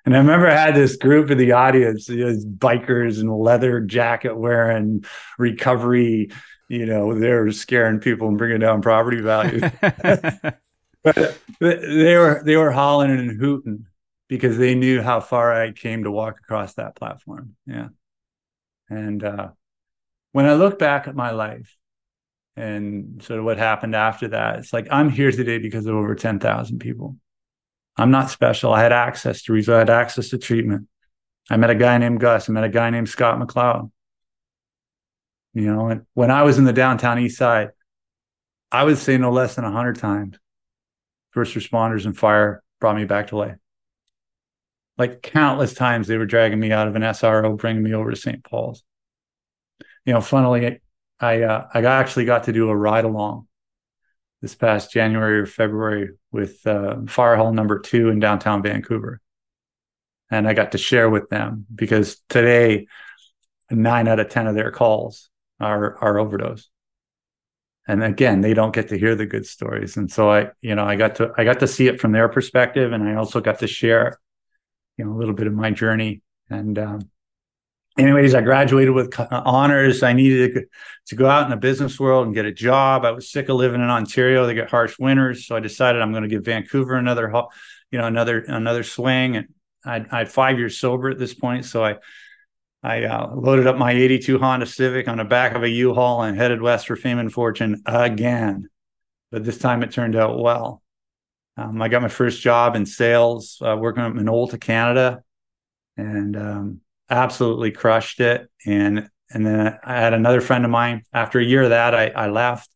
And I remember I had this group in the audience, you bikers and leather jacket wearing, recovery. You know, they're scaring people and bringing down property values. but they were they were hollering and hooting because they knew how far I came to walk across that platform. Yeah, and uh, when I look back at my life and sort of what happened after that, it's like I'm here today because of over ten thousand people. I'm not special. I had access to research. I had access to treatment. I met a guy named Gus. I met a guy named Scott McLeod. You know, and when I was in the downtown east side, I would say no less than 100 times, first responders and fire brought me back to life. Like countless times, they were dragging me out of an SRO, bringing me over to St. Paul's. You know, funnily, I uh, I actually got to do a ride along this past January or February with uh, Fire Hall Number Two in downtown Vancouver, and I got to share with them because today, nine out of ten of their calls are are overdose, and again, they don't get to hear the good stories, and so I, you know, I got to I got to see it from their perspective, and I also got to share, you know, a little bit of my journey, and um, anyways, I graduated with honors. I needed to, go out in the business world and get a job. I was sick of living in Ontario. They get harsh winters, so I decided I'm going to give Vancouver another, you know, another another swing. And I had five years sober at this point, so I I uh, loaded up my '82 Honda Civic on the back of a U-Haul and headed west for fame and fortune again. But this time it turned out well. Um, I got my first job in sales, uh, working in Olta, Canada, and um, absolutely crushed it. And and then I had another friend of mine. After a year of that, I, I left.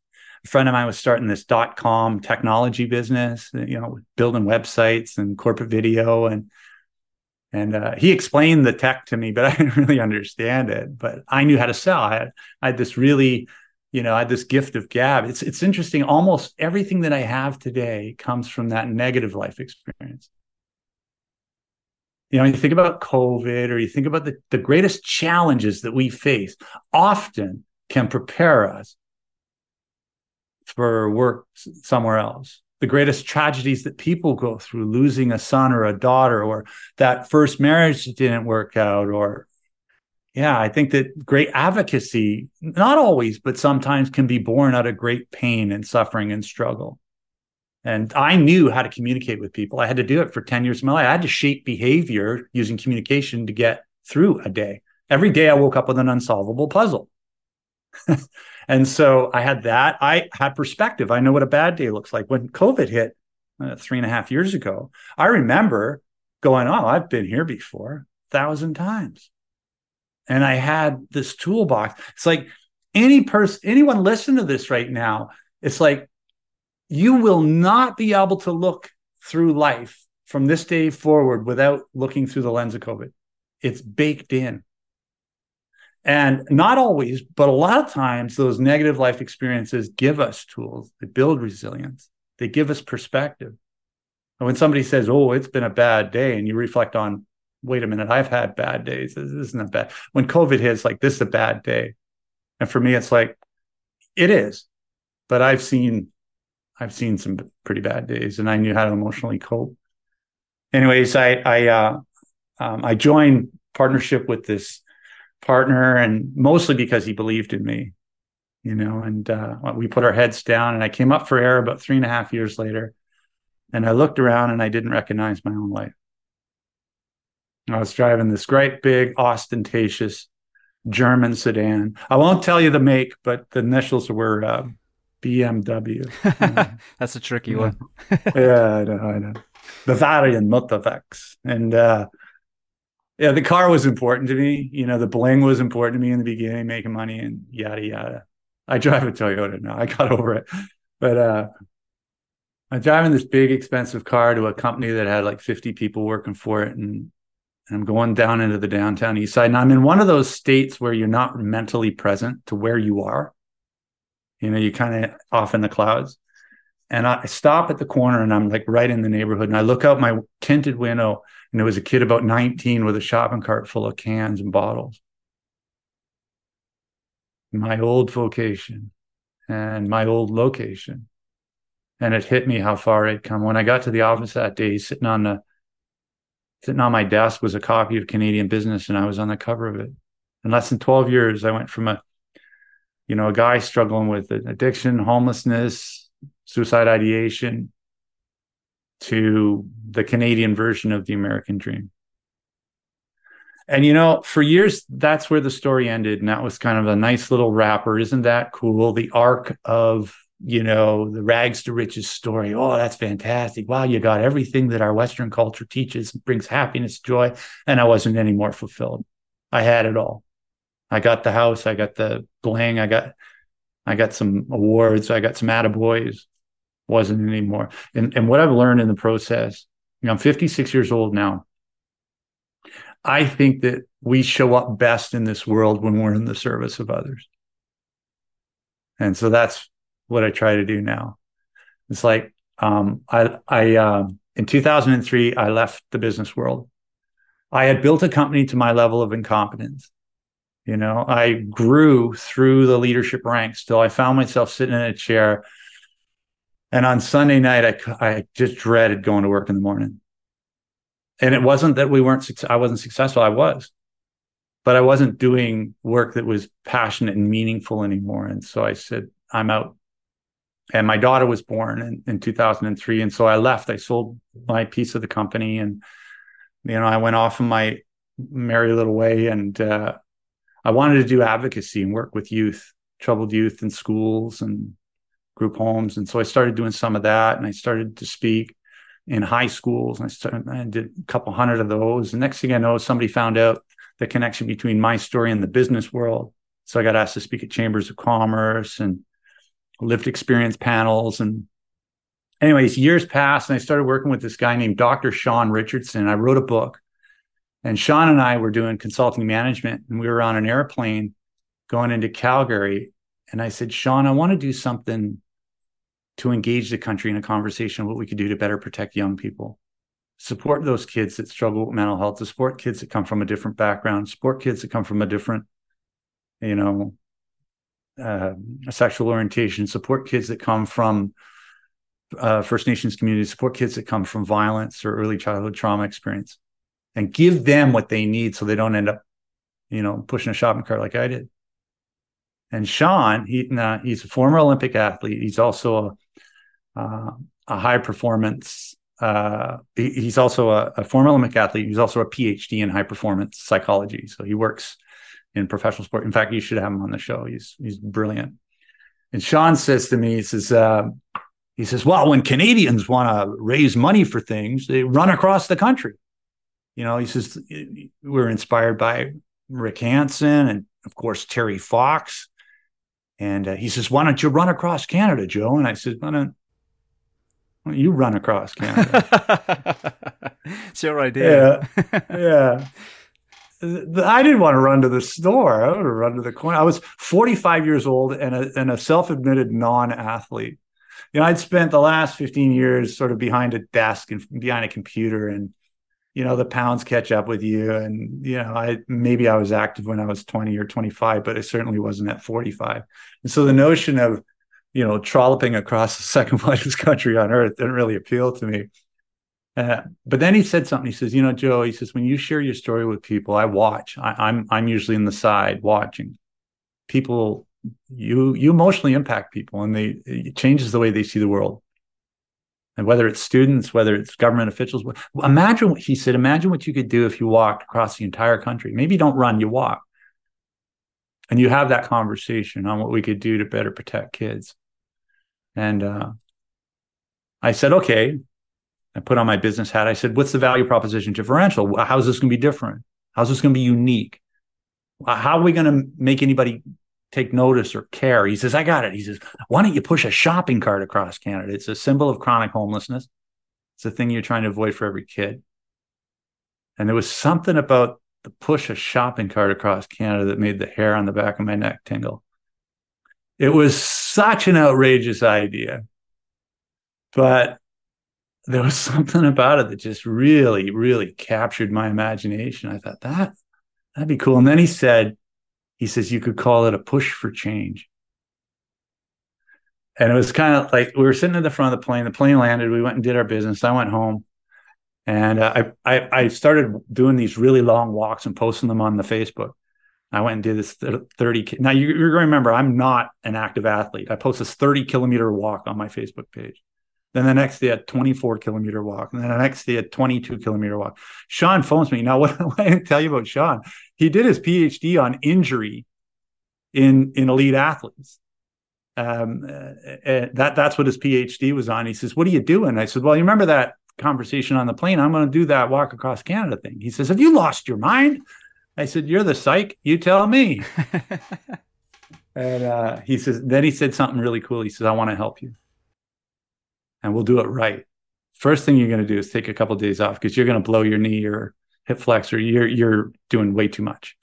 A friend of mine was starting this dot com technology business, you know, building websites and corporate video, and and uh, he explained the tech to me, but I didn't really understand it. But I knew how to sell. I had I had this really, you know, I had this gift of gab. It's it's interesting. Almost everything that I have today comes from that negative life experience you know, you think about COVID or you think about the, the greatest challenges that we face often can prepare us for work somewhere else. The greatest tragedies that people go through, losing a son or a daughter, or that first marriage didn't work out, or yeah, I think that great advocacy, not always, but sometimes can be born out of great pain and suffering and struggle. And I knew how to communicate with people. I had to do it for 10 years of my life. I had to shape behavior using communication to get through a day. Every day I woke up with an unsolvable puzzle. and so I had that. I had perspective. I know what a bad day looks like. When COVID hit uh, three and a half years ago, I remember going, Oh, I've been here before a thousand times. And I had this toolbox. It's like any person, anyone listen to this right now. It's like you will not be able to look through life from this day forward without looking through the lens of COVID. It's baked in. And not always, but a lot of times, those negative life experiences give us tools. They build resilience, they give us perspective. And when somebody says, Oh, it's been a bad day, and you reflect on, wait a minute, I've had bad days. This isn't a bad. When COVID hits, like, this is a bad day. And for me, it's like, it is. But I've seen I've seen some pretty bad days, and I knew how to emotionally cope. Anyways, I I uh, um, I joined partnership with this partner, and mostly because he believed in me, you know. And uh, we put our heads down, and I came up for air about three and a half years later, and I looked around, and I didn't recognize my own life. I was driving this great big ostentatious German sedan. I won't tell you the make, but the initials were uh, BMW. That's a tricky yeah. one. yeah, I know, I know. Bavarian Motovex. And uh, yeah, the car was important to me. You know, the bling was important to me in the beginning, making money and yada yada. I drive a Toyota now. I got over it. But uh I'm driving this big expensive car to a company that had like 50 people working for it and I'm going down into the downtown east side. And I'm in one of those states where you're not mentally present to where you are. You know, you kind of off in the clouds. And I stop at the corner and I'm like right in the neighborhood. And I look out my tinted window And it was a kid about 19 with a shopping cart full of cans and bottles. My old vocation and my old location. And it hit me how far I'd come. When I got to the office that day, sitting on the sitting on my desk was a copy of Canadian Business, and I was on the cover of it. In less than 12 years, I went from a you know, a guy struggling with addiction, homelessness, suicide ideation to the Canadian version of the American dream. And you know, for years, that's where the story ended. And that was kind of a nice little wrapper. Isn't that cool? The arc of, you know, the rags to riches story. Oh, that's fantastic. Wow, you got everything that our Western culture teaches, brings happiness, joy. And I wasn't any more fulfilled. I had it all. I got the house, I got the bling, I got I got some awards, I got some attaboys. Wasn't anymore. And and what I've learned in the process, you know, I'm 56 years old now. I think that we show up best in this world when we're in the service of others. And so that's what I try to do now. It's like um, I I uh, in 2003 I left the business world. I had built a company to my level of incompetence. You know, I grew through the leadership ranks till I found myself sitting in a chair. And on Sunday night, I, I just dreaded going to work in the morning. And it wasn't that we weren't, I wasn't successful. I was, but I wasn't doing work that was passionate and meaningful anymore. And so I said, I'm out. And my daughter was born in, in 2003. And so I left. I sold my piece of the company and, you know, I went off in my merry little way and, uh, I wanted to do advocacy and work with youth, troubled youth in schools and group homes. And so I started doing some of that and I started to speak in high schools. And I started, I did a couple hundred of those. The next thing I know, somebody found out the connection between my story and the business world. So I got asked to speak at chambers of commerce and lived experience panels. And anyways, years passed and I started working with this guy named Dr. Sean Richardson. I wrote a book and Sean and I were doing consulting management, and we were on an airplane going into Calgary. And I said, Sean, I want to do something to engage the country in a conversation of what we could do to better protect young people, support those kids that struggle with mental health, to support kids that come from a different background, support kids that come from a different, you know, uh, sexual orientation, support kids that come from uh, First Nations communities, support kids that come from violence or early childhood trauma experience and give them what they need so they don't end up, you know, pushing a shopping cart like I did. And Sean, he, nah, he's a former Olympic athlete. He's also a, uh, a high performance. Uh, he, he's also a, a, former Olympic athlete. He's also a PhD in high performance psychology. So he works in professional sport. In fact, you should have him on the show. He's he's brilliant. And Sean says to me, he says, uh, he says, well, when Canadians want to raise money for things, they run across the country. You know, he says we're inspired by Rick Hansen and of course Terry Fox. And uh, he says, "Why don't you run across Canada, Joe?" And I said, "Why don't, you run across Canada?" it's your idea. Yeah, yeah. I didn't want to run to the store. I would run to the corner. I was 45 years old and a, and a self-admitted non-athlete. You know, I'd spent the last 15 years sort of behind a desk and behind a computer and you know the pounds catch up with you and you know i maybe i was active when i was 20 or 25 but i certainly wasn't at 45 and so the notion of you know trolloping across the second largest country on earth didn't really appeal to me uh, but then he said something he says you know joe he says when you share your story with people i watch I, i'm i'm usually in the side watching people you you emotionally impact people and they it changes the way they see the world and whether it's students, whether it's government officials, imagine what he said. Imagine what you could do if you walked across the entire country. Maybe you don't run, you walk, and you have that conversation on what we could do to better protect kids. And uh, I said, okay. I put on my business hat. I said, what's the value proposition differential? How's this going to be different? How's this going to be unique? How are we going to make anybody take notice or care. He says, I got it. He says, why don't you push a shopping cart across Canada? It's a symbol of chronic homelessness. It's a thing you're trying to avoid for every kid. And there was something about the push a shopping cart across Canada that made the hair on the back of my neck tingle. It was such an outrageous idea. But there was something about it that just really, really captured my imagination. I thought that that'd be cool. And then he said, he says you could call it a push for change. And it was kind of like we were sitting in the front of the plane. The plane landed. We went and did our business. I went home, and uh, I, I I started doing these really long walks and posting them on the Facebook. I went and did this 30. Now going to remember I'm not an active athlete. I post this 30 kilometer walk on my Facebook page. Then the next day, a 24 kilometer walk. And then the next day, a 22 kilometer walk. Sean phones me. Now, what, what I tell you about Sean, he did his PhD on injury in, in elite athletes. Um, uh, that that's what his PhD was on. He says, "What are you doing?" I said, "Well, you remember that conversation on the plane? I'm going to do that walk across Canada thing." He says, "Have you lost your mind?" I said, "You're the psych. You tell me." and uh, he says, then he said something really cool. He says, "I want to help you." and we'll do it right. First thing you're going to do is take a couple of days off because you're going to blow your knee or hip flexor. You're you're doing way too much.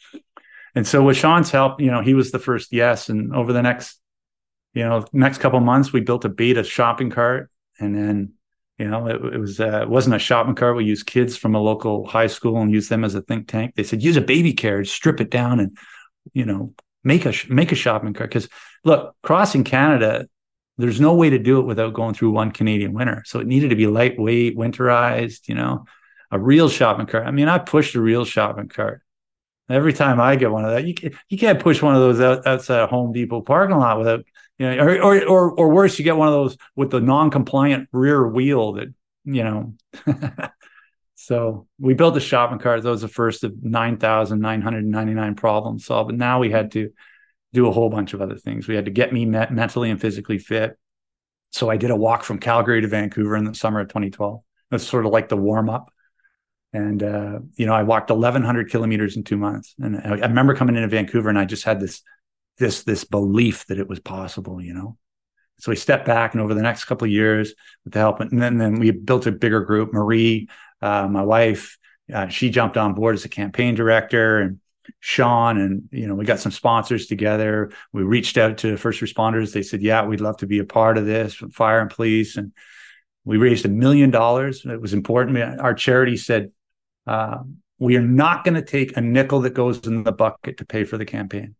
And so with Sean's help, you know, he was the first yes. And over the next, you know, next couple months, we built a beta shopping cart, and then, you know, it, it was uh, it wasn't a shopping cart. We used kids from a local high school and used them as a think tank. They said use a baby carriage, strip it down, and you know, make a make a shopping cart. Because look, crossing Canada, there's no way to do it without going through one Canadian winter. So it needed to be lightweight, winterized, you know, a real shopping cart. I mean, I pushed a real shopping cart. Every time I get one of that, you can't, you can't push one of those out, outside a Home Depot parking lot without, you know, or, or, or, or worse, you get one of those with the non-compliant rear wheel that, you know. so we built a shopping cart. That was the first of 9,999 problems solved. But now we had to do a whole bunch of other things. We had to get me met mentally and physically fit. So I did a walk from Calgary to Vancouver in the summer of 2012. That's sort of like the warm up. And, uh, you know, I walked 1100 kilometers in two months. And I, I remember coming into Vancouver and I just had this, this, this belief that it was possible, you know? So we stepped back and over the next couple of years with the help, and then, then we built a bigger group. Marie, uh, my wife, uh, she jumped on board as a campaign director and Sean and you know we got some sponsors together. We reached out to first responders. They said, "Yeah, we'd love to be a part of this, fire and police." And we raised a million dollars. It was important. Our charity said, uh, "We are not going to take a nickel that goes in the bucket to pay for the campaign.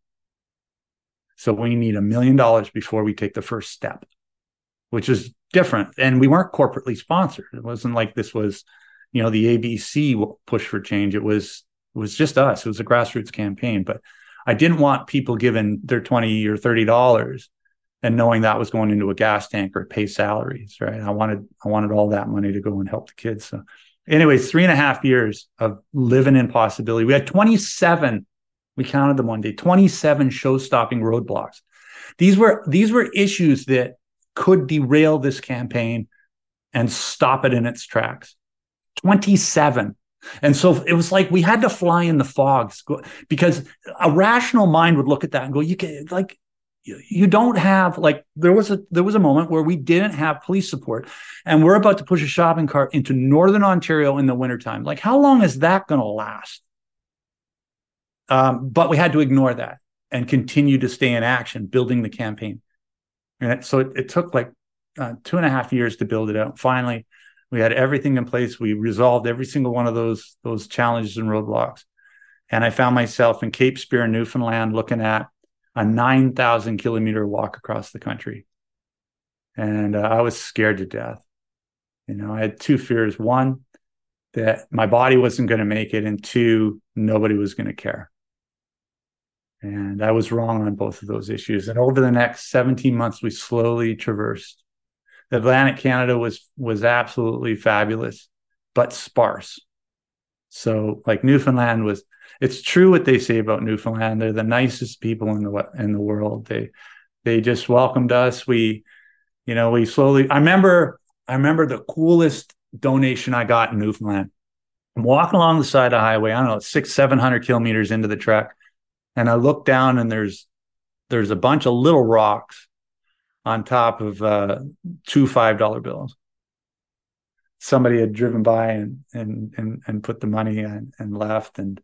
So we need a million dollars before we take the first step," which is different. And we weren't corporately sponsored. It wasn't like this was, you know, the ABC push for change. It was it was just us. It was a grassroots campaign, but I didn't want people giving their 20 or 30 dollars and knowing that was going into a gas tank or pay salaries, right? I wanted I wanted all that money to go and help the kids. So anyways, three and a half years of living in possibility. We had 27, we counted them one day, 27 show-stopping roadblocks. These were these were issues that could derail this campaign and stop it in its tracks. 27 and so it was like we had to fly in the fogs because a rational mind would look at that and go, you can like you don't have like there was a there was a moment where we didn't have police support and we're about to push a shopping cart into northern ontario in the wintertime like how long is that going to last um, but we had to ignore that and continue to stay in action building the campaign and so it, it took like uh, two and a half years to build it out finally we had everything in place. We resolved every single one of those those challenges and roadblocks. And I found myself in Cape Spear, Newfoundland, looking at a 9,000 kilometer walk across the country. And uh, I was scared to death. You know, I had two fears. One, that my body wasn't going to make it. And two, nobody was going to care. And I was wrong on both of those issues. And over the next 17 months, we slowly traversed Atlantic Canada was was absolutely fabulous, but sparse. So like Newfoundland was it's true what they say about Newfoundland. They're the nicest people in the in the world. They they just welcomed us. We, you know, we slowly I remember I remember the coolest donation I got in Newfoundland. I'm walking along the side of the highway, I don't know, six, seven hundred kilometers into the trek. And I look down and there's there's a bunch of little rocks on top of uh, two five dollar bills. Somebody had driven by and and and, and put the money in and left. And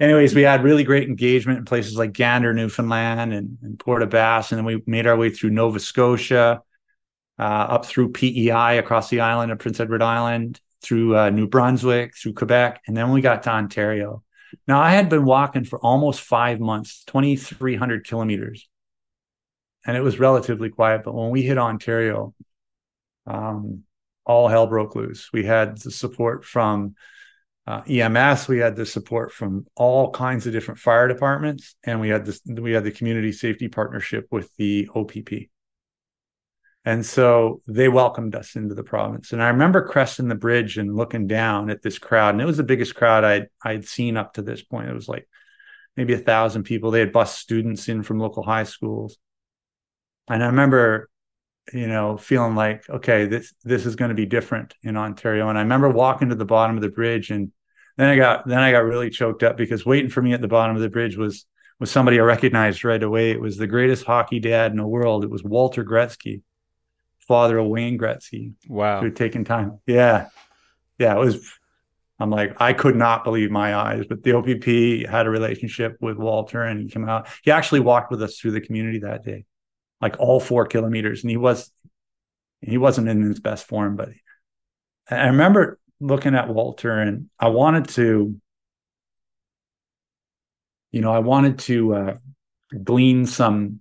anyways, we had really great engagement in places like Gander, Newfoundland, and, and Port aux Basques, and then we made our way through Nova Scotia. uh, up through PEI across the island of Prince Edward Island, through uh, New Brunswick, through Quebec, and then we got to Ontario. Now, I had been walking for almost five months, 2,300 kilometers, and it was relatively quiet. But when we hit Ontario, um, all hell broke loose. We had the support from uh, EMS, we had the support from all kinds of different fire departments, and we had this we had the community safety partnership with the OPP. And so they welcomed us into the province. And I remember cresting the bridge and looking down at this crowd, and it was the biggest crowd I'd I'd seen up to this point. It was like maybe a thousand people. They had bus students in from local high schools, and I remember, you know, feeling like, okay, this this is going to be different in Ontario. And I remember walking to the bottom of the bridge, and then I got then I got really choked up because waiting for me at the bottom of the bridge was was somebody I recognized right away. It was the greatest hockey dad in the world. It was Walter Gretzky father of Wayne Gretzky. Wow. Who had taken time. Yeah. Yeah. It was, I'm like, I could not believe my eyes, but the OPP had a relationship with Walter and he came out. He actually walked with us through the community that day, like all four kilometers. And he was, he wasn't in his best form, but I remember looking at Walter and I wanted to, you know, I wanted to uh, glean some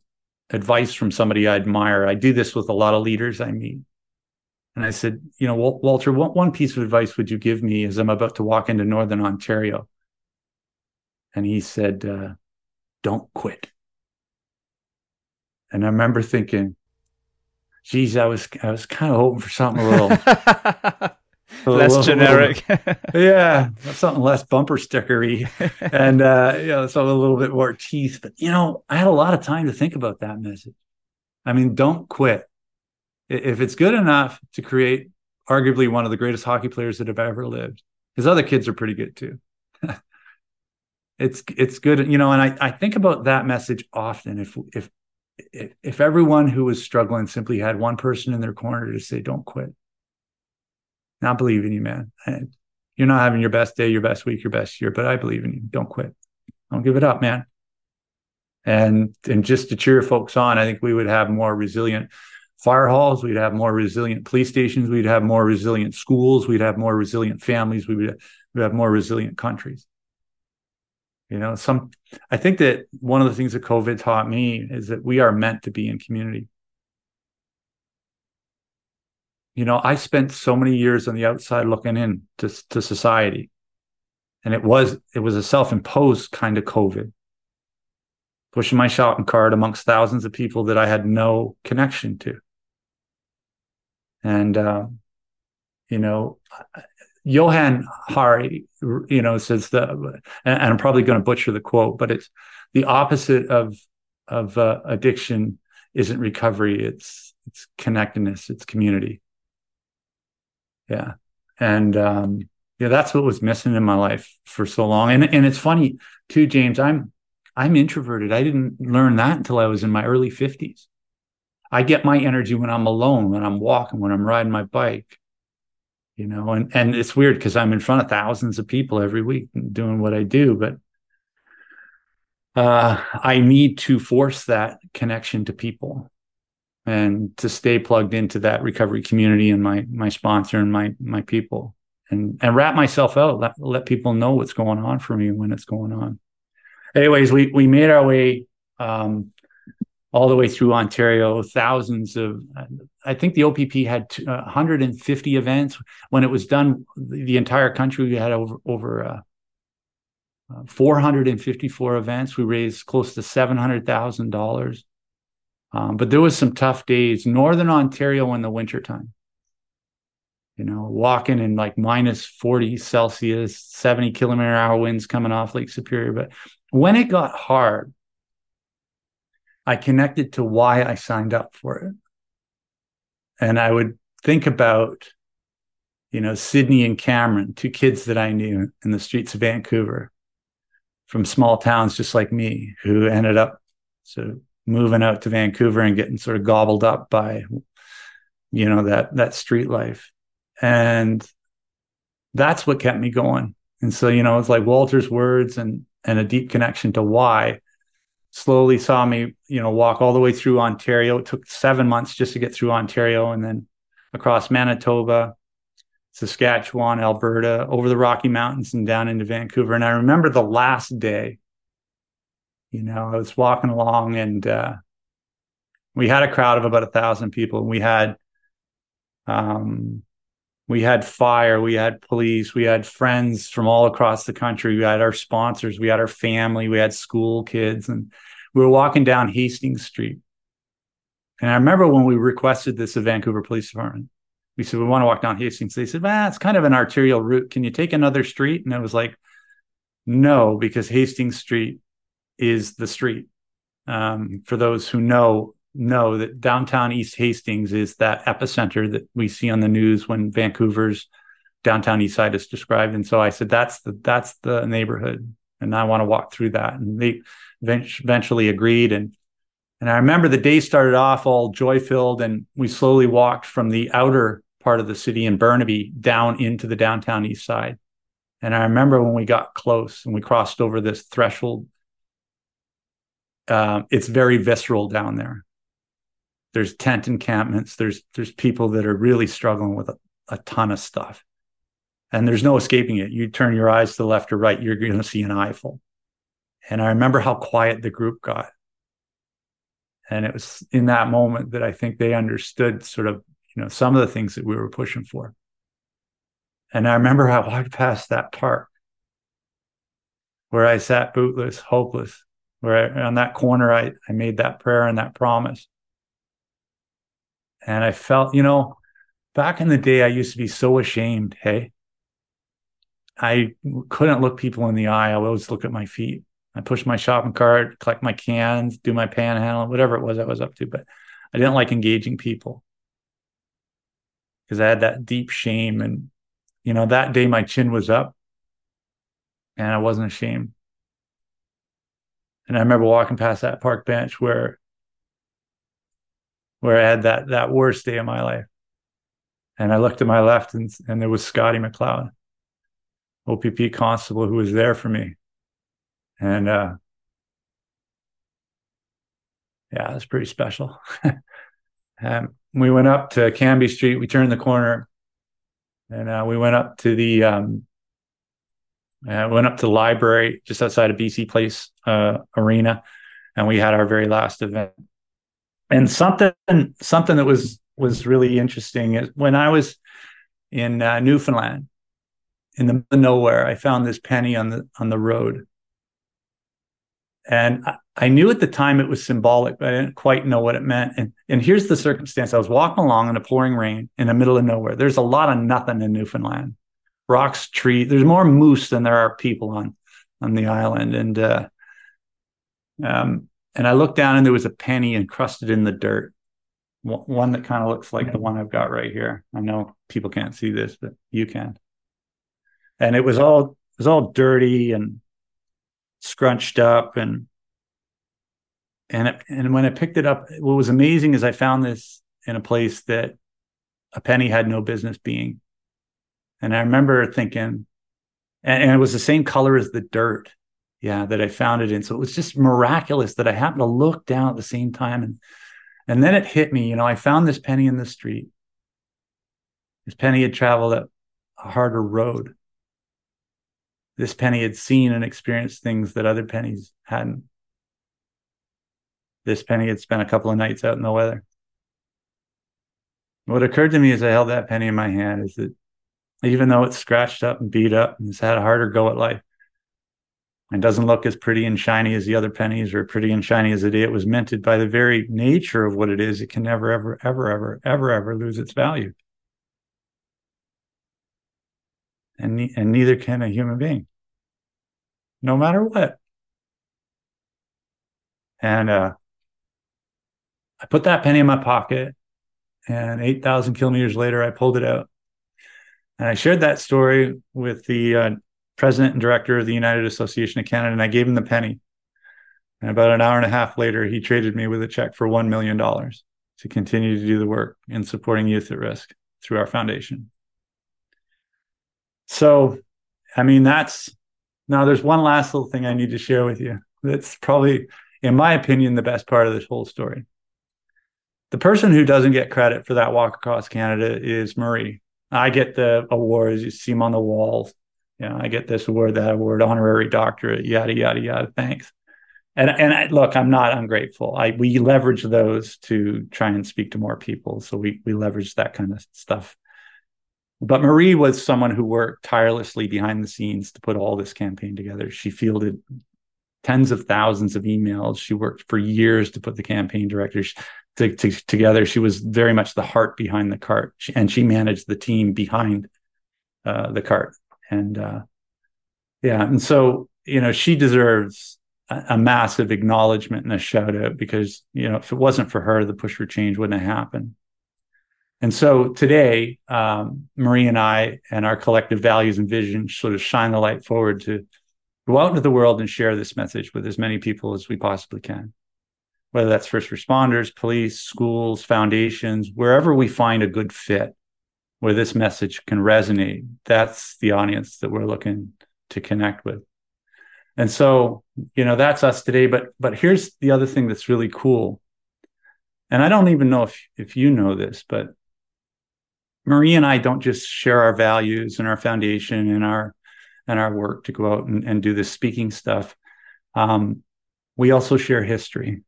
advice from somebody I admire. I do this with a lot of leaders I meet. And I said, you know, Walter, what one piece of advice would you give me as I'm about to walk into Northern Ontario? And he said, uh, don't quit. And I remember thinking, geez, I was I was kind of hoping for something a little less generic. Little, yeah, something less bumper stickery, and uh, you know, something a little bit more teeth. But you know, I had a lot of time to think about that message. I mean, don't quit. If it's good enough to create arguably one of the greatest hockey players that have ever lived, his other kids are pretty good too. it's it's good, you know. And I I think about that message often. If if, if everyone who was struggling simply had one person in their corner to say, "Don't quit," not believe in you, man. And you're not having your best day, your best week, your best year, but I believe in you. Don't quit. Don't give it up, man. And and just to cheer folks on, I think we would have more resilient fire halls. We'd have more resilient police stations. We'd have more resilient schools. We'd have more resilient families. We would we'd have more resilient countries. You know, some I think that one of the things that COVID taught me is that we are meant to be in community you know, I spent so many years on the outside looking in to, to society. And it was it was a self-imposed kind of COVID. Pushing my shopping cart amongst thousands of people that I had no connection to. And uh, you know, Johann Hari, you know, says the, and, I'm probably going to butcher the quote, but it's the opposite of of uh, addiction isn't recovery; it's it's connectedness, it's community yeah. And um yeah that's what was missing in my life for so long. And and it's funny too james i'm i'm introverted. I didn't learn that until i was in my early 50s i get my energy when i'm alone when i'm walking when i'm riding my bike you know and and it's weird because i'm in front of thousands of people every week doing what i do but uh i need to force that connection to people and to stay plugged into that recovery community and my my sponsor and my my people. And and wrap myself out let, let people know what's going on for me when it's going on. Anyways we we made our way um, all the way through ontario thousands of i think the opp had 150 events. When it was done the entire country we had over over uh, uh, 454 events. We raised close to $700000 um, but there was some tough days. Northern Ontario in the wintertime. You know, walking in like minus 40 Celsius, 70 kilometer hour winds coming off Lake Superior. But when it got hard, I connected to why I signed up for it. And I would think about, you know, Sydney and Cameron, two kids that I knew in the streets of Vancouver from small towns just like me who ended up so moving out to Vancouver and getting sort of gobbled up by, you know, that that street life. And that's what kept me going. And so, you know, it's like Walter's words and and a deep connection to why slowly saw me, you know, walk all the way through Ontario. It took seven months just to get through Ontario and then across Manitoba, Saskatchewan, Alberta, over the Rocky Mountains and down into Vancouver. And I remember the last day, you know, I was walking along and uh, we had a crowd of about a thousand people. We had um, we had fire, we had police, we had friends from all across the country, we had our sponsors, we had our family, we had school kids, and we were walking down Hastings Street. And I remember when we requested this of Vancouver Police Department, we said, We want to walk down Hastings. They said, Well, it's kind of an arterial route. Can you take another street? And I was like, No, because Hastings Street is the street. Um, for those who know, know that downtown East Hastings is that epicenter that we see on the news when Vancouver's downtown east side is described. And so I said, that's the that's the neighborhood, and I want to walk through that. And they eventually agreed. And and I remember the day started off all joy filled, and we slowly walked from the outer part of the city in Burnaby down into the downtown east side. And I remember when we got close and we crossed over this threshold. Uh, it's very visceral down there. There's tent encampments. There's there's people that are really struggling with a, a ton of stuff. And there's no escaping it. You turn your eyes to the left or right you're going to see an eyeful. And i remember how quiet the group got. And it was in that moment that i think they understood sort of you know some of the things that we were pushing for. And i remember i walked past that park where i sat bootless hopeless where I, on that corner I, I made that prayer and that promise and I felt, you know, back in the day, I used to be so ashamed. Hey, I couldn't look people in the eye. I always look at my feet. I push my shopping cart, collect my cans, do my panhandle, whatever it was I was up to. But I didn't like engaging people because I had that deep shame. And, you know, that day my chin was up and I wasn't ashamed. And I remember walking past that park bench where where I had that that worst day of my life. And I looked to my left and, and there was Scotty McLeod, OPP constable, who was there for me. And uh, yeah, it was pretty special. um, we went up to Cambie Street. We turned the corner, and uh, we went up to the um, uh, went up to the library just outside of BC Place uh, Arena, and we had our very last event and something something that was was really interesting is when I was in uh, Newfoundland, in the middle of nowhere, I found this penny on the on the road, and I, I knew at the time it was symbolic, but I didn't quite know what it meant. And and here's the circumstance: I was walking along in a pouring rain in the middle of nowhere. There's a lot of nothing in Newfoundland, rocks, tree. There's more moose than there are people on on the island, and uh, um, and I looked down and there was a penny encrusted in the dirt. One that kind of looks like the one I've got right here. I know people can't see this, but you can. And it was all it was all dirty and scrunched up and and it, and when I picked it up, what was amazing is I found this in a place that a penny had no business being. And I remember thinking, and, and it was the same color as the dirt yeah that i found it in. So it was just miraculous that i happened to look down at the same time. And and then it hit me you know i found this penny in the street. This penny had traveled a, a harder road. This penny had seen and experienced things that other pennies hadn't. This penny had spent a couple of nights out in the weather. What occurred to me as i held that penny in my hand is that even though it's scratched up and beat up and has had a harder go at life. And doesn't look as pretty and shiny as the other pennies or pretty and shiny as the day it was minted. By the very nature of what it is it can never ever ever ever ever ever lose its value. And and neither can a human being. No matter what. And uh i put that penny in my pocket and 8000 kilometers later i pulled it out and i shared that story with the uh, president and director of the United Association of Canada, and I gave him the penny. And about an hour and a half later, he traded me with a check for $1 million to continue to do the work in supporting youth at risk through our foundation. So, I mean, that's now there's one last little thing I need to share with you. That's probably in my opinion, the best part of this whole story. The person who doesn't get credit for that walk across Canada is Marie. I get the awards, you see them on the walls. You know, I get this award, that award, honorary doctorate, yada yada yada. Thanks. And and I, look, I'm not ungrateful. I we leverage those to try and speak to more people. So we we leverage that kind of stuff. But Marie was someone who worked tirelessly behind the scenes to put all this campaign together. She fielded tens of thousands of emails. She worked for years to put the campaign directors to, to, together. She was very much the heart behind the cart, she, and she managed the team behind uh, the cart. And uh, yeah, and so you know she deserves a, a, massive acknowledgement and a shout out because you know if it wasn't for her, the push for change wouldn't have happened. And so today, um, Marie and I and our collective values and vision sort of shine the light forward to go out into the world and share this message with as many people as we possibly can whether that's first responders, police, schools, foundations, wherever we find a good fit where this message can resonate, that's the audience that we're looking to connect with. And so, you know, that's us today. But but here's the other thing that's really cool. And I don't even know if if you know this, but Marie and I don't just share our values and our foundation and our and our work to go out and, and do this speaking stuff. Um, we also share history.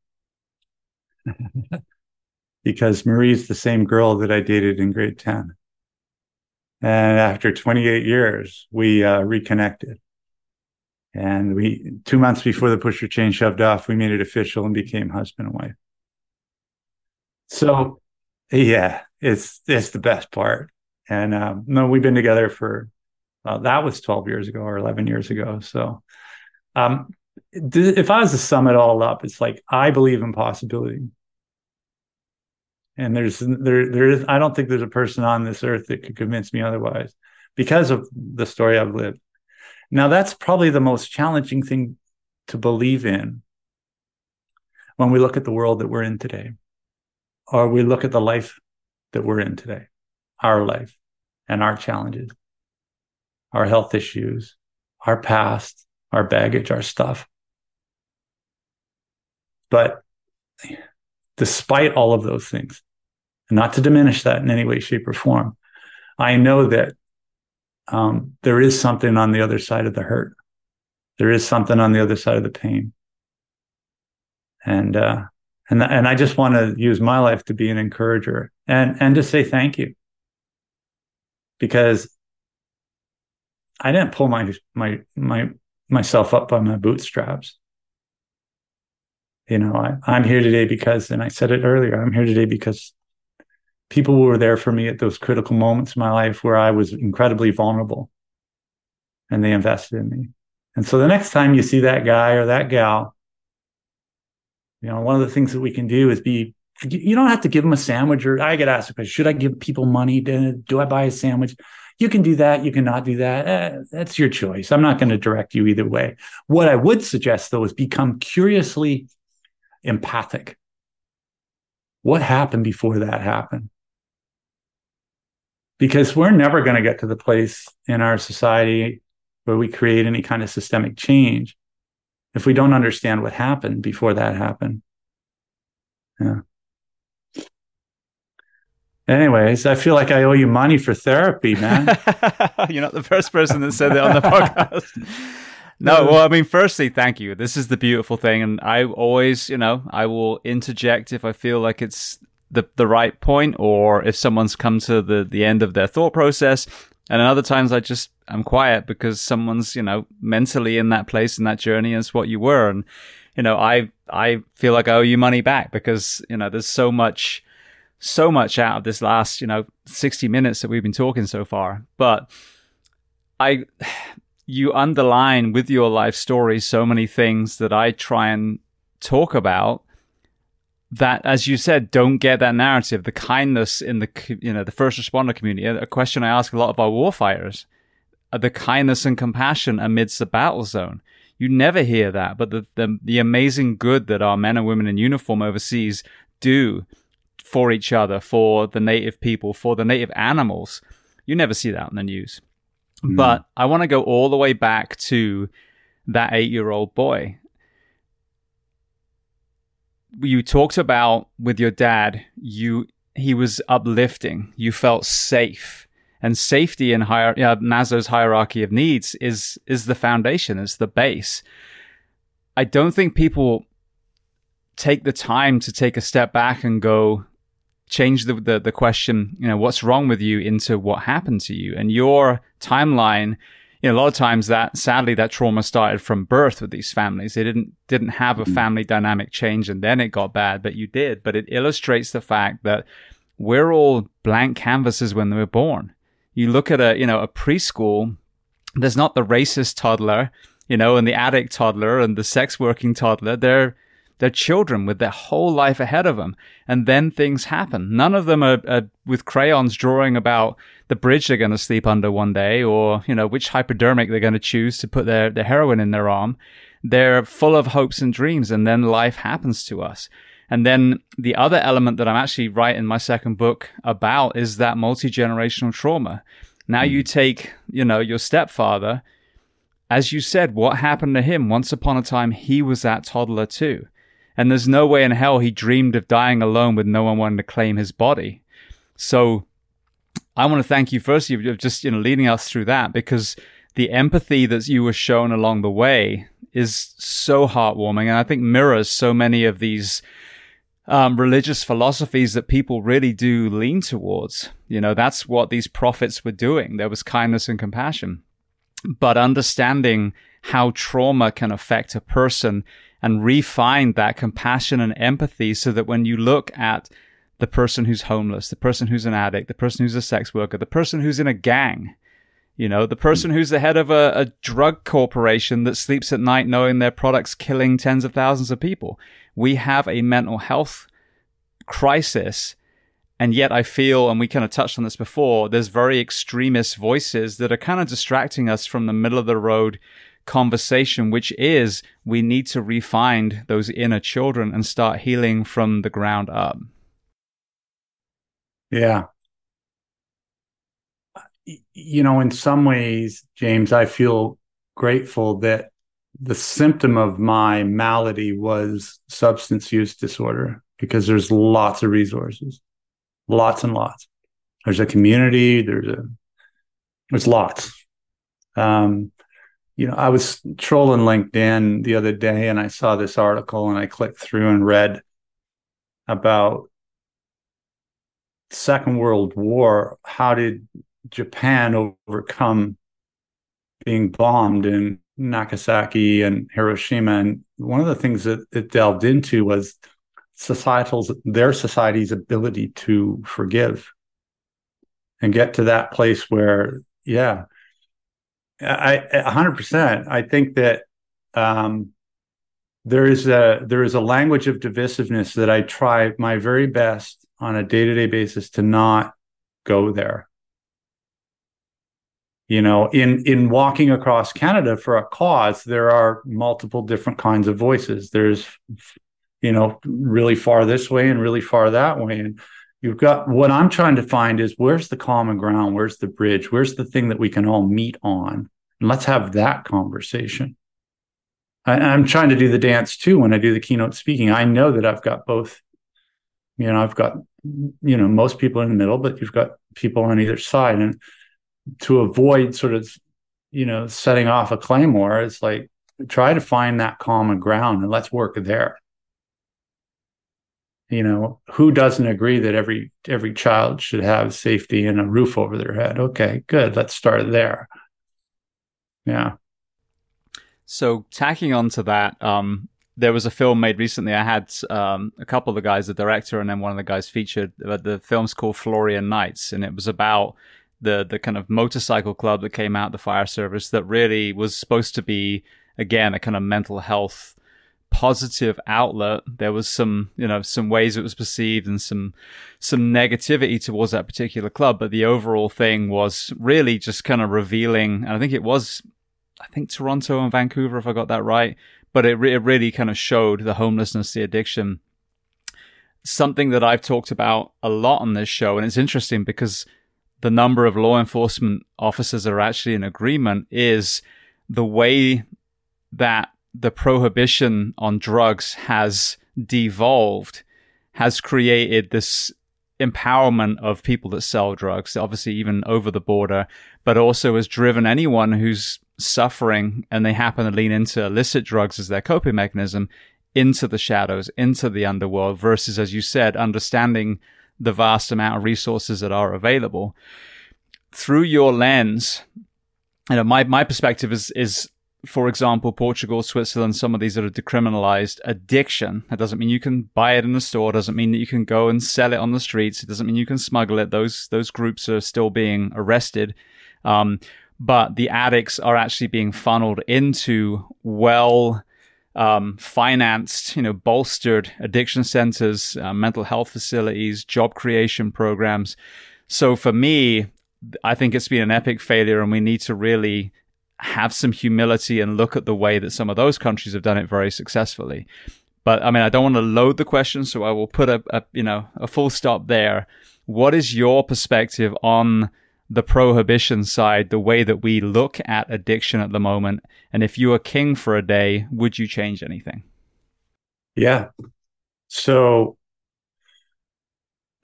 because Marie's the same girl that I dated in grade 10. And after 28 years, we uh, reconnected. And we, two months before the push for change shoved off, we made it official and became husband and wife. So, yeah, it's it's the best part. And um, no, we've been together for well, that was 12 years ago or 11 years ago. So, um, if I was to sum it all up, it's like I believe in possibility. And there's there there is I don't think there's a person on this earth that could convince me otherwise because of the story I've lived. Now that's probably the most challenging thing to believe in when we look at the world that we're in today, or we look at the life that we're in today, our life and our challenges, our health issues, our past, our baggage, our stuff. But despite all of those things, not to diminish that in any way, shape, or form, I know that um, there is something on the other side of the hurt. There is something on the other side of the pain. And uh, and and I just want to use my life to be an encourager and and to say thank you because I didn't pull my my my myself up by my bootstraps. You know, I, I'm here today because, and I said it earlier, I'm here today because people were there for me at those critical moments in my life where I was incredibly vulnerable and they invested in me. And so the next time you see that guy or that gal, you know, one of the things that we can do is be, you don't have to give them a sandwich or I get asked a question, should I give people money? Do, do I buy a sandwich? You can do that. You cannot do that. Eh, that's your choice. I'm not going to direct you either way. What I would suggest, though, is become curiously empathic. What happened before that happened? Because we're never going to get to the place in our society where we create any kind of systemic change if we don't understand what happened before that happened. Yeah. Anyways, I feel like I owe you money for therapy, man. You're not the first person that said that on the podcast. No, well, I mean, firstly, thank you. This is the beautiful thing, and I always, you know, I will interject if I feel like it's the the right point, or if someone's come to the the end of their thought process. And other times, I just I'm quiet because someone's, you know, mentally in that place in that journey as what you were, and you know, I I feel like I owe you money back because you know there's so much so much out of this last, you know, 60 minutes that we've been talking so far. But I, you underline with your life story so many things that I try and talk about that, as you said, don't get that narrative, the kindness in the, you know, the first responder community. A question I ask a lot of our warfighters, uh, the kindness and compassion amidst the battle zone. You never hear that, but the, the, the amazing good that our men and women in uniform overseas do for each other, for the native people, for the native animals. You never see that in the news. Mm. But I want to go all the way back to that eight year old boy. you talked about with your dad, you he was uplifting. You felt safe, and safety in hier- uh, Maslow's hierarchy of needs is is the foundation, is the base. I don't think people take the time to take a step back and go change the, the, the question, you know, what's wrong with you into what happened to you and your timeline you know, a lot of times that sadly that trauma started from birth with these families. They didn't didn't have a mm. family dynamic change and then it got bad, but you did. But it illustrates the fact that we're all blank canvases when we were born. You look at a you know a preschool, there's not the racist toddler, you know, and the addict toddler and the sex working toddler. They're they're children with their whole life ahead of them. And then things happen. None of them are, are with crayons drawing about the bridge they're going to sleep under one day or, you know, which hypodermic they're going to choose to put their, their heroin in their arm. They're full of hopes and dreams. And then life happens to us. And then the other element that I'm actually writing my second book about is that multi generational trauma. Now you hmm. take, you know, your stepfather. As you said, what happened to him? Once upon a time, he was that toddler too. And there's no way in hell he dreamed of dying alone with no one wanting to claim his body. So I want to thank you firstly of just, you know, leading us through that because the empathy that you were shown along the way is so heartwarming. And I think mirrors so many of these um, religious philosophies that people really do lean towards. You know, that's what these prophets were doing. There was kindness and compassion. But understanding how trauma can affect a person and refine that compassion and empathy so that when you look at the person who's homeless, the person who's an addict, the person who's a sex worker, the person who's in a gang, you know, the person who's the head of a, a drug corporation that sleeps at night knowing their product's killing tens of thousands of people. We have a mental health crisis. And yet I feel, and we kind of touched on this before, there's very extremist voices that are kind of distracting us from the middle of the road conversation, which is we need to refine those inner children and start healing from the ground up. Yeah. You know, in some ways, James, I feel grateful that the symptom of my malady was substance use disorder because there's lots of resources, lots and lots. There's a community, there's a, there's lots. Um, you know, I was trolling LinkedIn the other day and I saw this article and I clicked through and read about Second World War. How did Japan overcome being bombed in Nagasaki and Hiroshima? And one of the things that it delved into was societal's their society's ability to forgive and get to that place where, yeah, I, 100%. I think that um, there is a there is a language of divisiveness that I try my very best on a day to day basis to not go there. You know, in in walking across Canada for a cause, there are multiple different kinds of voices. There's, you know, really far this way and really far that way, and you've got what I'm trying to find is where's the common ground, where's the bridge, where's the thing that we can all meet on and let's have that conversation. I, I'm trying to do the dance too when I do the keynote speaking. I know that I've got both. You know, I've got you know most people in the middle, but you've got people on either side, and to avoid sort of you know setting off a claymore, it's like try to find that common ground and let's work there you know who doesn't agree that every every child should have safety and a roof over their head okay good let's start there yeah. So tacking on to that, um, there was a film made recently. I had um, a couple of the guys, the director, and then one of the guys featured. The film's called Florian Nights, and it was about the the kind of motorcycle club that came out the fire service that really was supposed to be again a kind of mental health positive outlet. There was some, you know, some ways it was perceived and some, some negativity towards that particular club. But the overall thing was really just kind of revealing. And I think it was, I think Toronto and Vancouver, if I got that right. But it, re- it really kind of showed the homelessness, the addiction. Something that I've talked about a lot on this show. And it's interesting because the number of law enforcement officers are actually in agreement is the way that the prohibition on drugs has devolved has created this empowerment of people that sell drugs, obviously even over the border, but also has driven anyone who's suffering and they happen to lean into illicit drugs as their coping mechanism into the shadows, into the underworld, versus, as you said, understanding the vast amount of resources that are available. Through your lens, you know, my, my perspective is, is for example, Portugal, Switzerland, some of these that are decriminalized addiction. That doesn't mean you can buy it in the store. It Doesn't mean that you can go and sell it on the streets. It doesn't mean you can smuggle it. Those those groups are still being arrested. Um, but the addicts are actually being funneled into well um, financed, you know, bolstered addiction centers, uh, mental health facilities, job creation programs. So for me, I think it's been an epic failure, and we need to really have some humility and look at the way that some of those countries have done it very successfully. But I mean, I don't want to load the question, so I will put a, a you know a full stop there. What is your perspective on the prohibition side, the way that we look at addiction at the moment? And if you were king for a day, would you change anything? Yeah. So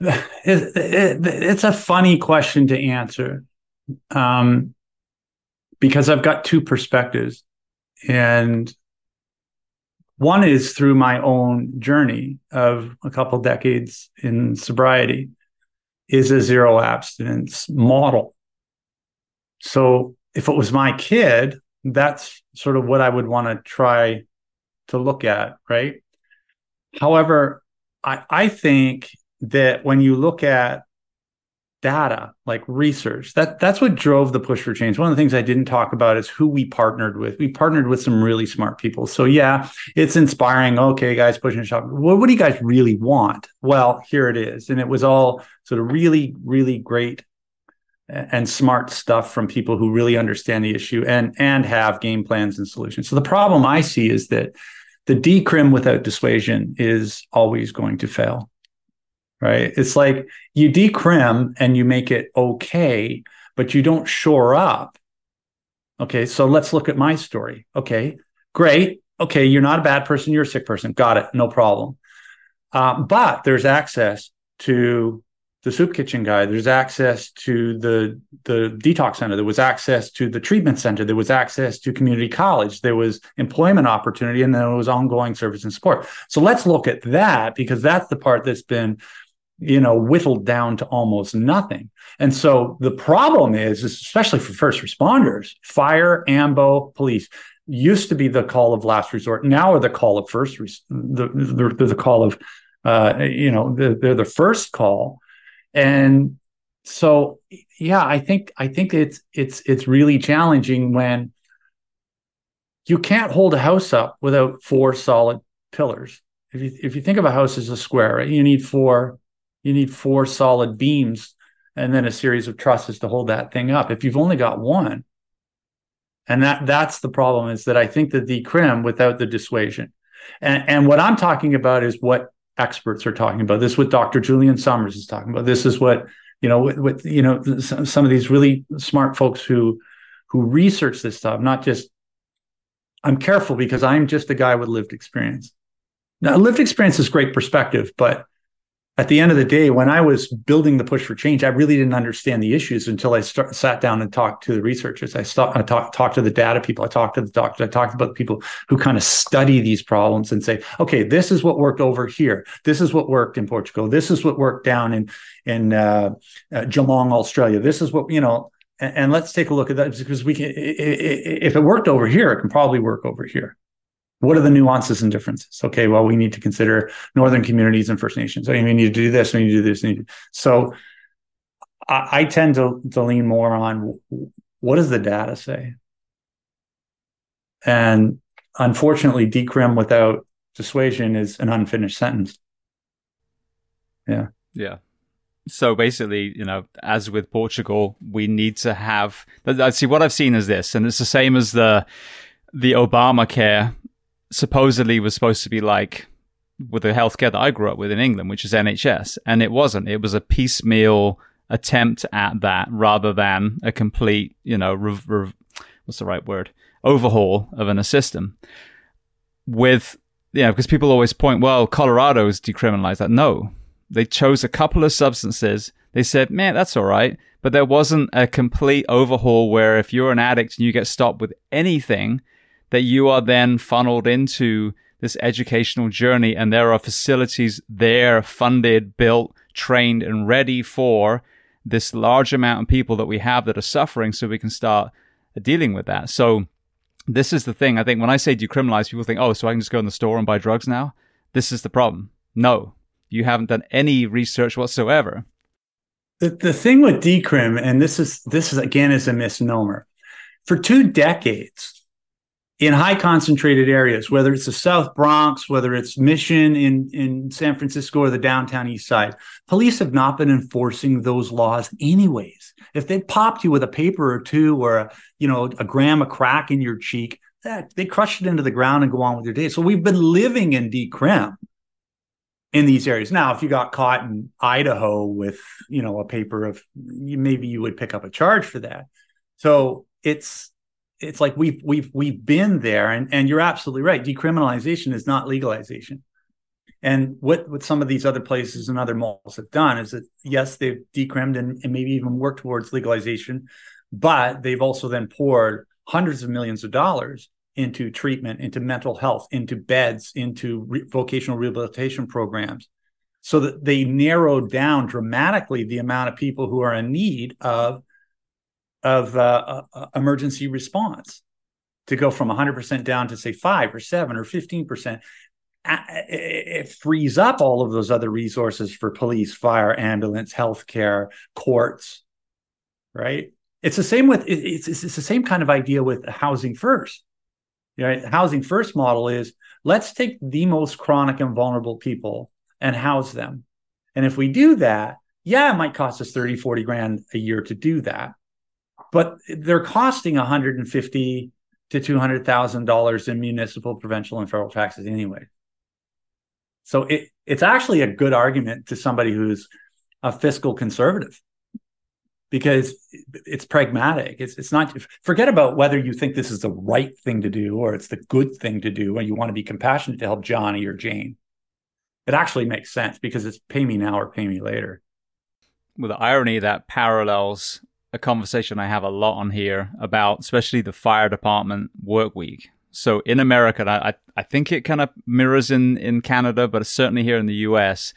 it, it, it's a funny question to answer um, because I've got two perspectives. And one is through my own journey of a couple decades in sobriety is a zero abstinence model. So if it was my kid, that's sort of what I would want to try to look at, right? However, I, I think that when you look at data like research. That that's what drove the push for change. One of the things i didn't talk about is who we partnered with. We partnered with some really smart people. So yeah it's inspiring. Okay guys pushing shop what, what do you guys really want? Well here it is. And it was all sort of really really great and smart stuff from people who really understand the issue and and have game plans and solutions. So the problem i see is that the decrim without dissuasion is always going to fail right? It's like you decrim and you make it okay, but you don't shore up. Okay, so let's look at my story. Okay, great. Okay, you're not a bad person, you're a sick person. Got it, no problem. Um, but there's access to the soup kitchen guy. There's access to the the detox center. There was access to the treatment center. There was access to community college. There was employment opportunity, and then there was ongoing service and support. So let's look at that because that's the part that's been you know, whittled down to almost nothing. And so the problem is, especially for first responders, fire, AMBO, police used to be the call of last resort. Now are the call of first, res- the, the, the call of, uh, you know, the, they're the first call. And so, yeah, I think, I think it's, it's, it's really challenging when you can't hold a house up without four solid pillars. If you, if you think of a house as a square, right, you need four you need four solid beams and then a series of trusses to hold that thing up. If you've only got one, and that that's the problem is that I think that the decrim without the dissuasion. And, and what I'm talking about is what experts are talking about. This is what Dr. Julian Somers is talking about. This is what you know with, with you know some, some of these really smart folks who who research this stuff. Not just I'm careful because I'm just a guy with lived experience. Now, lived experience is great perspective, but at the end of the day, when I was building the push for change, I really didn't understand the issues until I start, sat down and talked to the researchers. I, I talked talk to the data people. I talked to the doctor. I talked about people who kind of study these problems and say, okay, this is what worked over here. This is what worked in Portugal. This is what worked down in in uh, uh, Geelong, Australia. This is what you know. And, and let's take a look at that because we can. If it worked over here, it can probably work over here. What are the nuances and differences? Okay, well, we need to consider northern communities and First Nations. Oh, I mean, we need to do this, we need to do this. Need to. So I, I tend to, to lean more on what does the data say? And unfortunately, decrim without dissuasion is an unfinished sentence. Yeah. Yeah. So basically, you know, as with Portugal, we need to have. I see what I've seen is this, and it's the same as the the Obamacare supposedly was supposed to be like with the healthcare that I grew up with in England, which is NHS, and it wasn't. It was a piecemeal attempt at that rather than a complete, you know, rev- rev- what's the right word? Overhaul of an system. With yeah, because people always point, well, Colorado's decriminalized that. No, they chose a couple of substances. They said, man, that's all right. But there wasn't a complete overhaul where if you're an addict and you get stopped with anything, that you are then funneled into this educational journey and there are facilities there funded, built, trained and ready for this large amount of people that we have that are suffering so we can start dealing with that. So this is the thing. I think when I say decriminalize, people think, oh, so I can just go in the store and buy drugs now. This is the problem. No, you haven't done any research whatsoever. The, the thing with decrim, and this is this is again is a misnomer. For two decades, in high concentrated areas, whether it's the South Bronx, whether it's Mission in, in San Francisco or the downtown east side, police have not been enforcing those laws anyways. If they popped you with a paper or two or a, you know, a gram of crack in your cheek, that they crush it into the ground and go on with their day. So we've been living in decrim in these areas. Now, if you got caught in Idaho with, you know, a paper of maybe you would pick up a charge for that. So it's it's like we've we've we've been there and and you're absolutely right. Decriminalization is not legalization. And what what some of these other places and other malls have done is that yes they've decrimmed and, and maybe even worked towards legalization but they've also then poured hundreds of millions of dollars into treatment into mental health into beds into re- vocational rehabilitation programs so that they narrowed down dramatically the amount of people who are in need of of uh, uh, emergency response to go from 100% down to say 5 or 7 or 15% it frees up all of those other resources for police fire ambulance healthcare courts right? It's the same with it's, it's, it's the same kind of idea with housing first you right? Housing first model is let's take the most chronic and vulnerable people and house them. And if we do that yeah it might cost us 30 40 grand a year to do that but they're costing 150 to 200 thousand dollars in municipal provincial and federal taxes anyway. So it, it's actually a good argument to somebody who's a fiscal conservative because it's pragmatic. It's it's not forget about whether you think this is the right thing to do or it's the good thing to do and you want to be compassionate to help Johnny or Jane. It actually makes sense because it's pay me now or pay me later. With the irony that parallels a conversation I have a lot on here about, especially the fire department work week. So in America, I, I think it kind of mirrors in, in Canada, but certainly here in the US,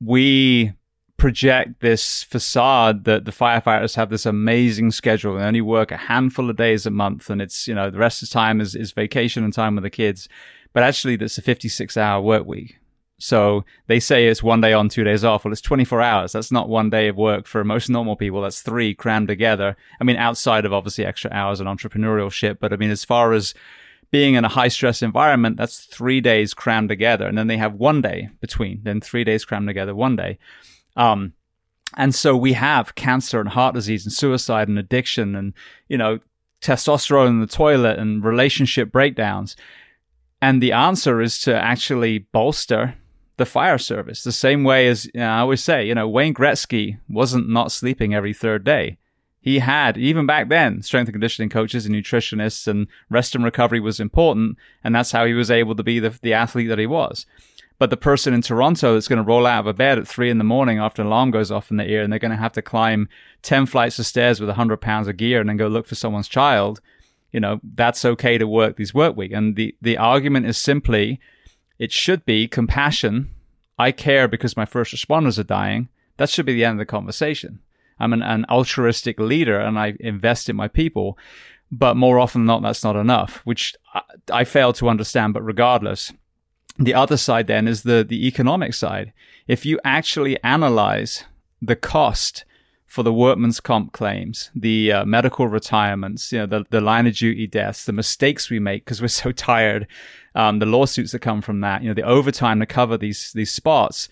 we project this facade that the firefighters have this amazing schedule. They only work a handful of days a month and it's, you know, the rest of the time is, is vacation and time with the kids. But actually, that's a 56 hour work week. So they say it's one day on, two days off. Well, it's 24 hours. That's not one day of work for most normal people. That's three crammed together. I mean, outside of obviously extra hours and entrepreneurial shit. But I mean, as far as being in a high stress environment, that's three days crammed together. And then they have one day between, then three days crammed together, one day. Um, and so we have cancer and heart disease and suicide and addiction and, you know, testosterone in the toilet and relationship breakdowns. And the answer is to actually bolster the fire service. The same way as you know, I always say, you know, Wayne Gretzky wasn't not sleeping every third day. He had, even back then, strength and conditioning coaches and nutritionists and rest and recovery was important. And that's how he was able to be the, the athlete that he was. But the person in Toronto that's going to roll out of a bed at three in the morning after an alarm goes off in the ear and they're going to have to climb 10 flights of stairs with 100 pounds of gear and then go look for someone's child, you know, that's okay to work these work week. And the, the argument is simply it should be compassion. I care because my first responders are dying. That should be the end of the conversation. I'm an, an altruistic leader and I invest in my people. But more often than not, that's not enough, which I, I fail to understand. But regardless, the other side then is the, the economic side. If you actually analyze the cost for the workman's comp claims, the uh, medical retirements, you know, the, the line of duty deaths, the mistakes we make because we're so tired, um, the lawsuits that come from that, you know, the overtime to cover these these spots,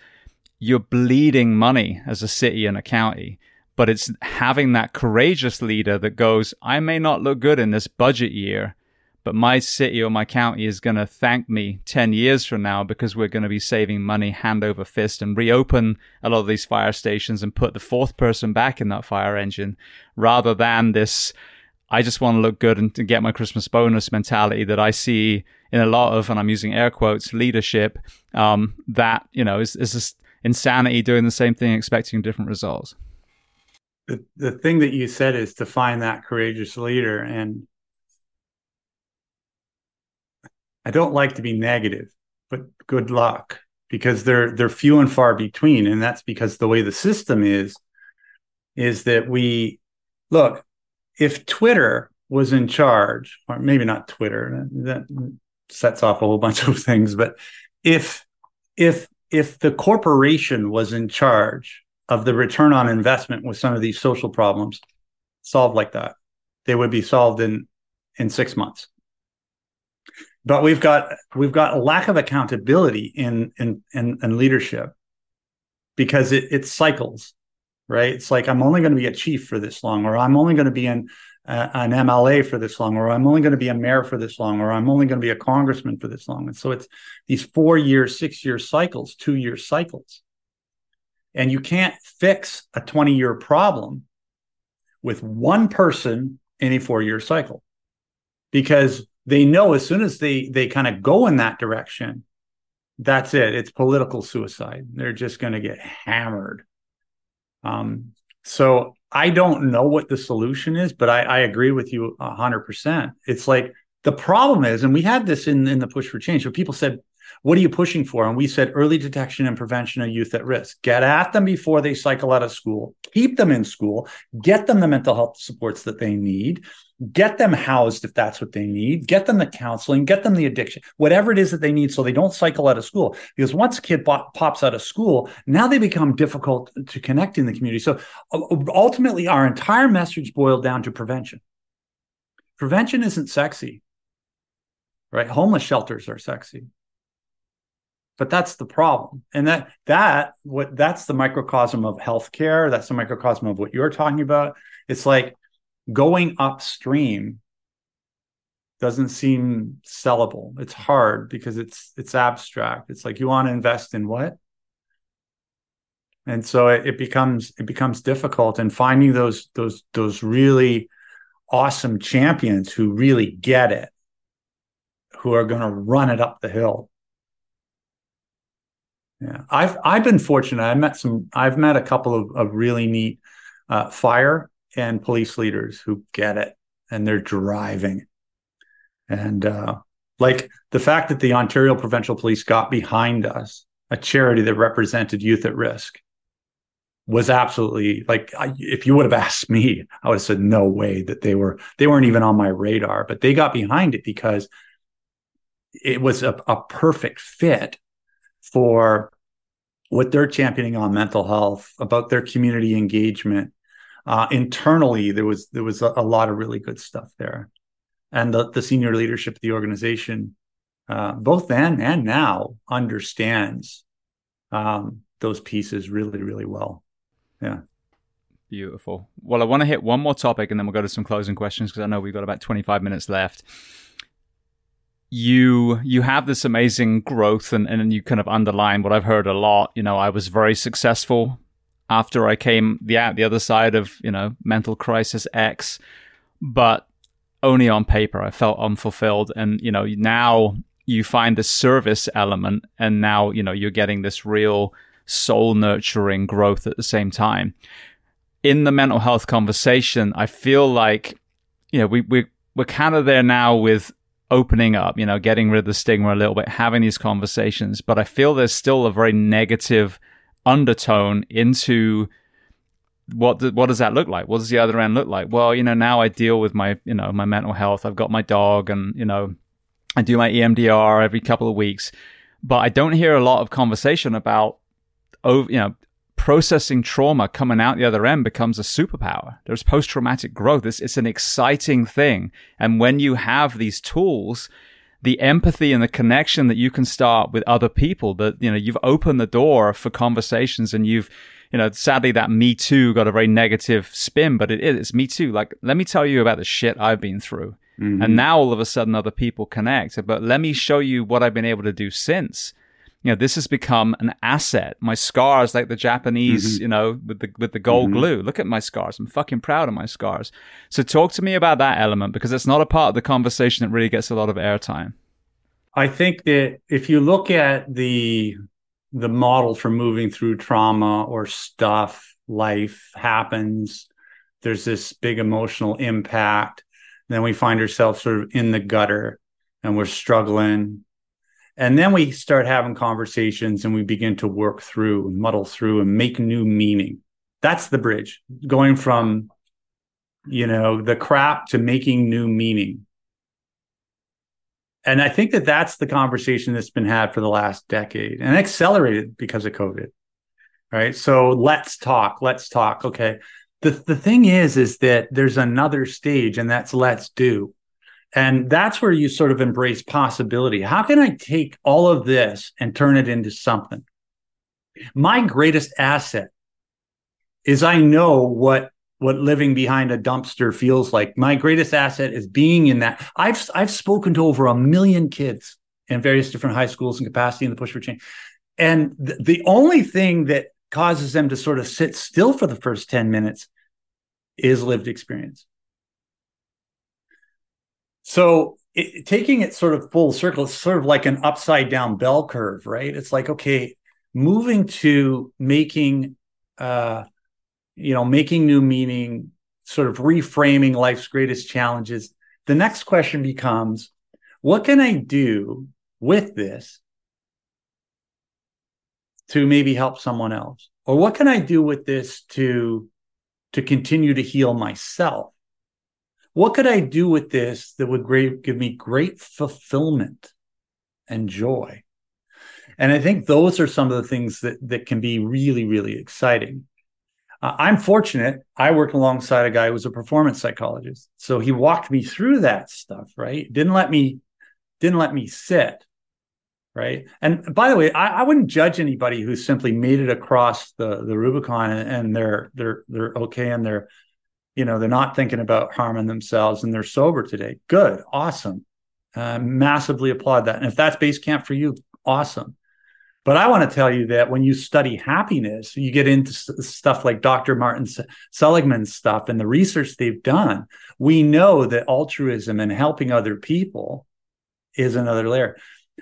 you're bleeding money as a city and a county. But it's having that courageous leader that goes, I may not look good in this budget year, but my city or my county is going to thank me 10 years from now because we're going to be saving money hand over fist and reopen a lot of these fire stations and put the fourth person back in that fire engine rather than this I just want to look good and to get my Christmas bonus mentality that I see in a lot of, and I'm using air quotes, leadership. Um, that you know is is just insanity doing the same thing, expecting different results. The the thing that you said is to find that courageous leader, and I don't like to be negative, but good luck because they're they're few and far between, and that's because the way the system is is that we look if Twitter was in charge, or maybe not Twitter, that sets off a whole bunch of things, but if if if the corporation was in charge of the return on investment with some of these social problems solved like that, they would be solved in in six months. But we've got we've got a lack of accountability in in in, in leadership because it, it cycles right? It's like I'm only going to be a chief for this long, or I'm only going to be in uh, an MLA for this long, or I'm only going to be a mayor for this long, or I'm only going to be a congressman for this long. And so it's these four year, six year cycles, two year cycles. And you can't fix a 20 year problem with one person in a four year cycle because they know as soon as they they kind of go in that direction that's it it's political suicide they're just going to get hammered um, so I don't know what the solution is, but I, I agree with you hundred percent. It's like the problem is, and we had this in, in the push for change, where people said, what are you pushing for? And we said early detection and prevention of youth at risk. Get at them before they cycle out of school, keep them in school, get them the mental health supports that they need, get them housed if that's what they need, get them the counseling, get them the addiction, whatever it is that they need so they don't cycle out of school. Because once a kid pops out of school, now they become difficult to connect in the community. So uh, ultimately, our entire message boiled down to prevention. Prevention isn't sexy, right? Homeless shelters are sexy but that's the problem and that that what that's the microcosm of healthcare that's the microcosm of what you're talking about it's like going upstream doesn't seem sellable it's hard because it's it's abstract it's like you want to invest in what and so it, it becomes it becomes difficult and finding those those those really awesome champions who really get it who are going to run it up the hill yeah, I've I've been fortunate. I met some. I've met a couple of, of really neat uh, fire and police leaders who get it and they're driving. And uh, like the fact that the Ontario Provincial Police got behind us, a charity that represented youth at risk, was absolutely like I, if you would have asked me, I would have said no way that they were they weren't even on my radar. But they got behind it because it was a, a perfect fit for what they're championing on mental health, about their community engagement. Uh, internally, there was there was a, a, lot of really good stuff there, and the, the senior leadership of the organization, uh, both then and now, understands um, those pieces really really well. Yeah. Beautiful. Well, I want to hit one more topic and then we'll go to some closing questions because I know we've got about 25 minutes left you you have this amazing growth and, and you kind of underline what I've heard a lot. You know, I was very successful after I came the the other side of, you know, mental crisis X, but only on paper. I felt unfulfilled. And, you know, now you find the service element and now, you know, you're getting this real soul nurturing growth at the same time. In the mental health conversation, I feel like, you know, we, we we're kind of there now with opening up, you know, getting rid of the stigma a little bit, having these conversations. But I feel there's still a very negative undertone into what what does that look like? What does the other end look like? Well, you know, now I deal with my you know my mental health. I've got my dog, and you know, I do my EMDR every couple of weeks. But I don't hear a lot of conversation about over you know processing trauma coming out the other end becomes a superpower. There's post traumatic growth. It's, it's an exciting thing. And when you have these tools, the empathy and the connection that you can start with other people that, you know, you've opened the door for conversations and you've, you know, sadly that me too got a very negative spin, but it is, it's me too. Like, let me tell you about the shit I've been through. Mm-hmm. And now all of a sudden other people connect, but let me show you what I've been able to do since you know, this has become an asset. My scars, like the Japanese, mm-hmm. you know, with the with the gold mm-hmm. glue. Look at my scars. I'm fucking proud of my scars. So talk to me about that element because it's not a part of the conversation that really gets a lot of airtime. I think that if you look at the the model for moving through trauma or stuff, life happens. There's this big emotional impact. Then we find ourselves sort of in the gutter and we're struggling and then we start having conversations and we begin to work through, and muddle through, and make new meaning. That's the bridge going from, you know, the crap to making new meaning. And I think that that's the conversation that's been had for the last decade and accelerated because of COVID. Right. So let's talk. Let's talk. Okay. The, the thing is, is that there's another stage and that's let's do. And that's where you sort of embrace possibility. How can I take all of this and turn it into something? My greatest asset is I know what what living behind a dumpster feels like. My greatest asset is being in that. I've I've spoken to over a million kids in various different high schools and capacity in the push for change. And th- the only thing that causes them to sort of sit still for the first 10 minutes is lived experience. So it, taking it sort of full circle, it's sort of like an upside down bell curve, right? It's like, okay, moving to making, uh, you know, making new meaning, sort of reframing life's greatest challenges. The next question becomes, what can I do with this to maybe help someone else? Or what can I do with this to, to continue to heal myself? What could I do with this that would great, give me great fulfillment and joy? And I think those are some of the things that, that can be really, really exciting. Uh, I'm fortunate. I worked alongside a guy who was a performance psychologist. So he walked me through that stuff, right? Didn't let me, didn't let me sit. Right. And by the way, I, I wouldn't judge anybody who simply made it across the, the Rubicon and, and they're they're they're okay and they're you know they're not thinking about harming themselves and they're sober today. Good. Awesome. Uh, massively applaud that. And if that's base camp for you awesome. But i want to tell you that when you study happiness you get into stuff like dr martin seligman's stuff and the research they've done we know that altruism and helping other people is another layer.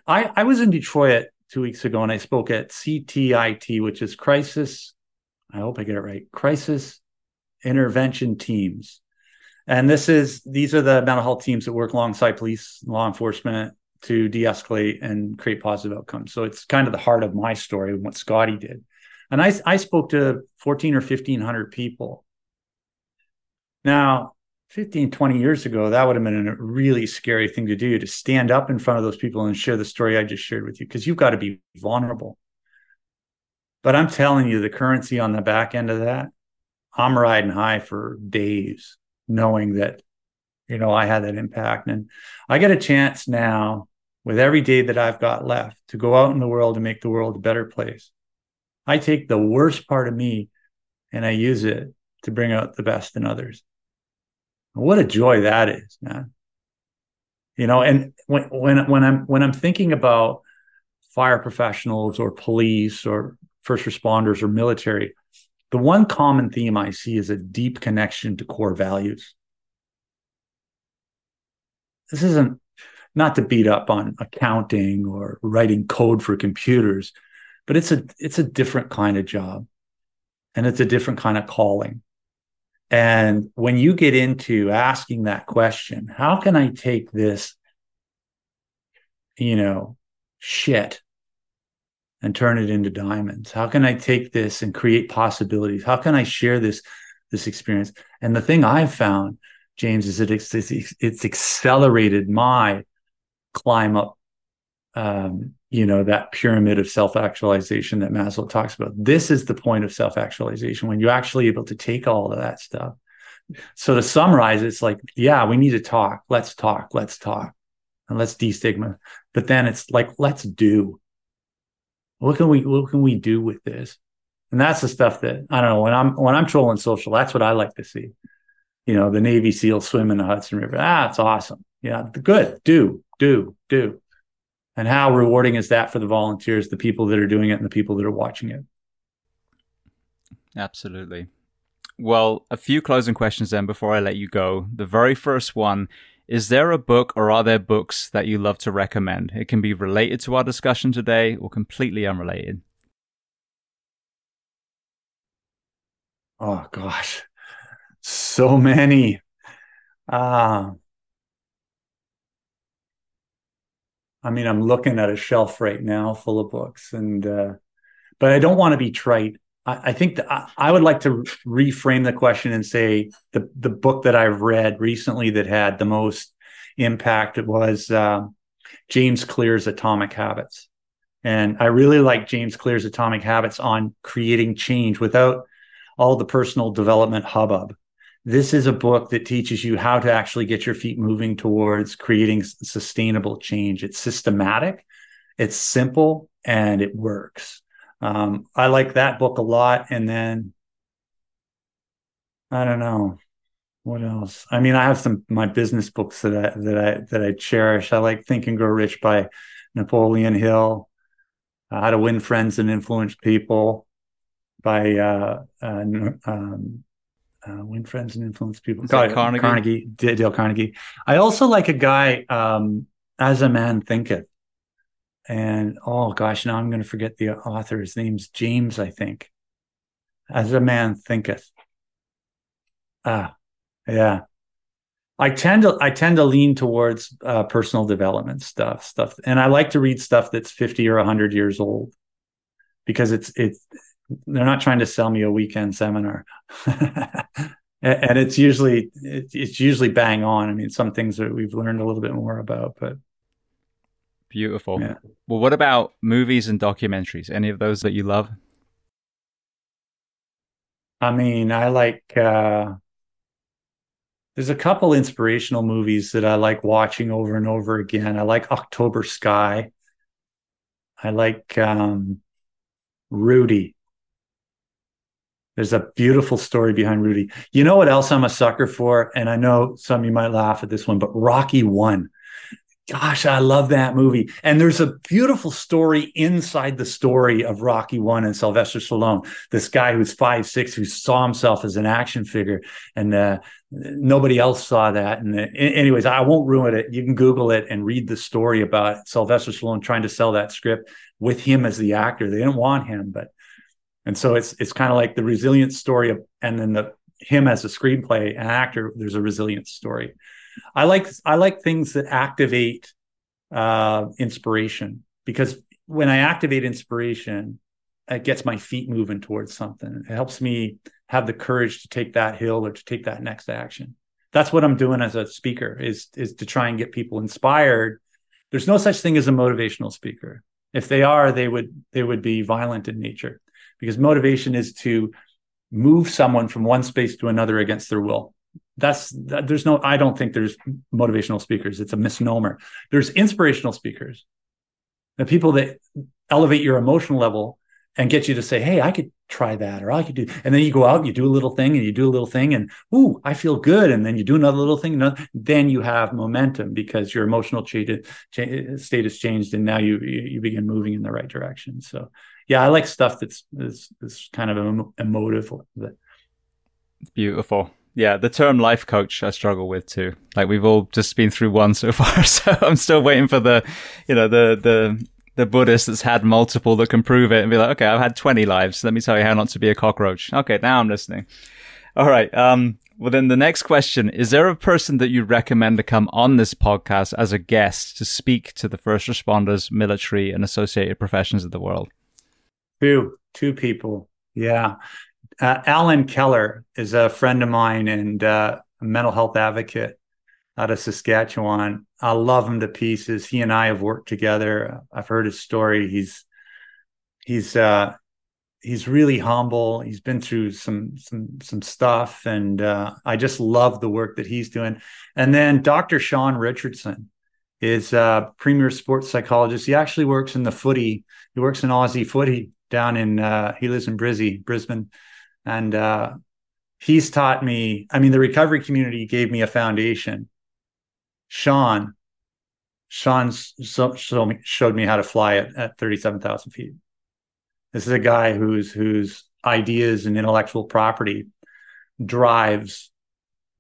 I, I was in detroit two weeks ago and i spoke at CIT which is crisis. I hope i get it right. Crisis intervention teams. And this is these are the mental health teams that work alongside police, law enforcement to de-escalate and create positive outcomes. So it's kind of the heart of my story and what Scotty did. And I, I spoke to 14 or 1500 people. Now, 15, 20 years ago, that would have been a really scary thing to do to stand up in front of those people and share the story I just shared with you, because you've got to be vulnerable. But I'm telling you, the currency on the back end of that I'm riding high for days, knowing that, you know, I had that impact. And I get a chance now with every day that I've got left to go out in the world and make the world a better place. I take the worst part of me and I use it to bring out the best in others. What a joy that is, man. You know, and when when when I'm when I'm thinking about fire professionals or police or first responders or military, the one common theme I see is a deep connection to core values. This isn't not to beat up on accounting or writing code for computers, but it's a it's a different kind of job and it's a different kind of calling. And when you get into asking that question, how can I take this, you know, shit and turn it into diamonds? How can I take this and create possibilities? How can I share this this experience? And the thing I've found, James, is that it's it's, it's accelerated my climb up, um, you know, that pyramid of self actualization that Maslow talks about. This is the point of self actualization when you're actually able to take all of that stuff. So to summarize, it's like, yeah, we need to talk. Let's talk. Let's talk, and let's destigma. But then it's like, let's do what can we what can we do with this? And that's the stuff that I don't know when I'm when I'm trolling social. That's what I like to see. You know, the Navy SEAL swim in the Hudson River. Ah, it's awesome. Yeah, good. Do do do. And how rewarding is that for the volunteers, the people that are doing it, and the people that are watching it? Absolutely. Well, a few closing questions then before I let you go. The very first one is there a book or are there books that you love to recommend? It can be related to our discussion today or completely unrelated. Oh gosh, so many. Uh, I mean, I'm looking at a shelf right now full of books, and uh, but I don't want to be trite. I, I think that I, I, would like to reframe the question and say the the book that I've read recently that had the most impact was uh, James Clear's Atomic Habits, and I really like James Clear's Atomic Habits on creating change without all the personal development hubbub. This is a book that teaches you how to actually get your feet moving towards creating sustainable change. It's systematic, it's simple, and it works. Um, I like that book a lot. And then I don't know what else. I mean, I have some my business books that I that I that I cherish. I like Think and Grow Rich by Napoleon Hill, uh, How to Win Friends and Influence People by uh, uh, um, uh, Win Friends and Influence People. Dale Carnegie. Carnegie, Dale Carnegie. I also like a guy, um, As a Man Thinketh. And oh gosh, now I'm going to forget the author. His name's James, I think. As a Man Thinketh. Ah, yeah. I tend to I tend to lean towards uh, personal development stuff stuff, and I like to read stuff that's fifty or hundred years old because it's it's they're not trying to sell me a weekend seminar and it's usually it's usually bang on i mean some things that we've learned a little bit more about but beautiful yeah. well what about movies and documentaries any of those that you love i mean i like uh there's a couple inspirational movies that i like watching over and over again i like october sky i like um rudy there's a beautiful story behind Rudy. You know what else I'm a sucker for? And I know some of you might laugh at this one, but Rocky One. Gosh, I love that movie. And there's a beautiful story inside the story of Rocky One and Sylvester Stallone. This guy who's five six who saw himself as an action figure, and uh, nobody else saw that. And uh, anyways, I won't ruin it. You can Google it and read the story about Sylvester Stallone trying to sell that script with him as the actor. They didn't want him, but and so it's it's kind of like the resilience story of, and then the him as a screenplay and actor. There's a resilience story. I like I like things that activate uh, inspiration because when I activate inspiration, it gets my feet moving towards something. It helps me have the courage to take that hill or to take that next action. That's what I'm doing as a speaker is is to try and get people inspired. There's no such thing as a motivational speaker. If they are, they would they would be violent in nature because motivation is to move someone from one space to another against their will that's that, there's no i don't think there's motivational speakers it's a misnomer there's inspirational speakers the people that elevate your emotional level and get you to say hey i could try that or i could do and then you go out and you do a little thing and you do a little thing and ooh i feel good and then you do another little thing another, then you have momentum because your emotional state has changed and now you you begin moving in the right direction so yeah, I like stuff that's is kind of emotive. It's Beautiful. Yeah, the term life coach I struggle with too. Like we've all just been through one so far, so I'm still waiting for the, you know, the the the Buddhist that's had multiple that can prove it and be like, okay, I've had 20 lives. Let me tell you how not to be a cockroach. Okay, now I'm listening. All right. Um, well, then the next question is there a person that you recommend to come on this podcast as a guest to speak to the first responders, military, and associated professions of the world? Two, two people. Yeah. Uh, Alan Keller is a friend of mine and uh, a mental health advocate out of Saskatchewan. I love him to pieces. He and I have worked together. I've heard his story. He's he's uh, he's really humble. He's been through some some some stuff, and uh, I just love the work that he's doing. And then Dr. Sean Richardson is a premier sports psychologist. He actually works in the footy. He works in Aussie footy down in uh, he lives in Brizzy, Brisbane, and uh, he's taught me. I mean, the recovery community gave me a foundation. Sean Sean so, so, showed me how to fly it at 37,000 feet. This is a guy whose whose ideas and intellectual property drives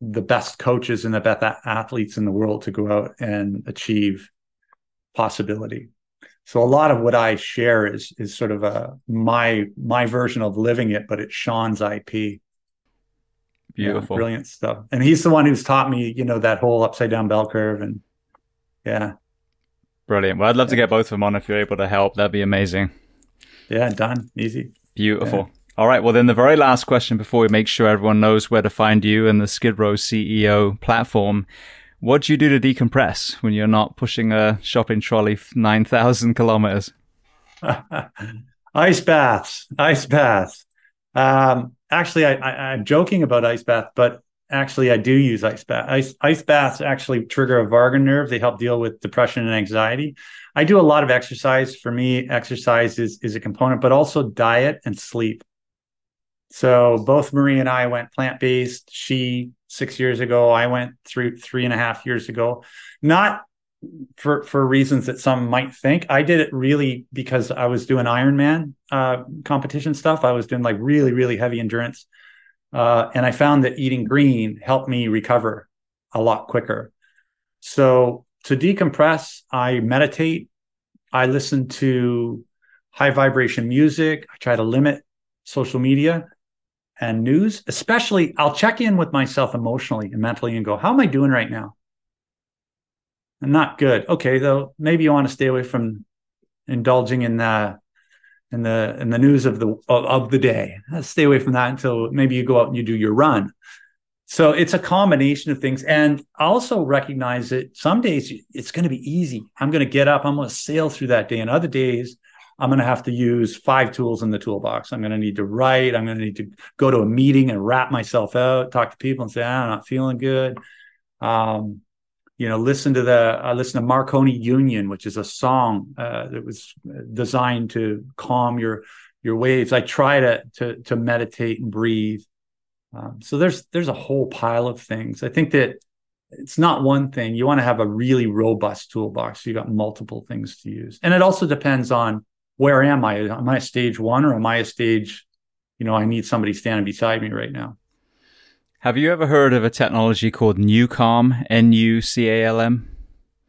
the best coaches and the best athletes in the world to go out and achieve possibility. So a lot of what I share is is sort of a my my version of living it, but it's Sean's IP. Beautiful, yeah, brilliant stuff. And he's the one who's taught me, you know, that whole upside down bell curve, and yeah, brilliant. Well, I'd love to get both of them on if you're able to help. That'd be amazing. Yeah, done, easy. Beautiful. Yeah. All right. Well, then the very last question before we make sure everyone knows where to find you and the Skid Row CEO platform. What do you do to decompress when you're not pushing a shopping trolley 9,000 kilometers? ice baths, ice baths. Um, actually, I, I'm joking about ice baths, but actually, I do use ice baths. Ice, ice baths actually trigger a vagus nerve. They help deal with depression and anxiety. I do a lot of exercise. For me, exercise is, is a component, but also diet and sleep. So both Marie and I went plant based. She six years ago. I went through three and a half years ago. Not for for reasons that some might think. I did it really because I was doing Ironman uh, competition stuff. I was doing like really really heavy endurance, uh, and I found that eating green helped me recover a lot quicker. So to decompress, I meditate. I listen to high vibration music. I try to limit social media and news, especially I'll check in with myself emotionally and mentally and go, how am I doing right now? I'm not good. Okay, though maybe you want to stay away from indulging in the in the in the news of the of, of the day. Uh, stay away from that until maybe you go out and you do your run. So it's a combination of things. And also recognize that some days it's going to be easy. I'm going to get up, I'm going to sail through that day. And other days I'm going to have to use five tools in the toolbox. I'm going to need to write. I'm going to need to go to a meeting and wrap myself out, talk to people and say, ah, I'm not feeling good. Um, you know, listen to the, uh, listen to Marconi Union, which is a song uh, that was designed to calm your, your waves. I try to, to, to meditate and breathe. Um, so there's, there's a whole pile of things. I think that it's not one thing. You want to have a really robust toolbox. So you got multiple things to use. And it also depends on where am I? Am I a stage one or am I a stage, you know, I need somebody standing beside me right now? Have you ever heard of a technology called NuCalm, N U C A L M?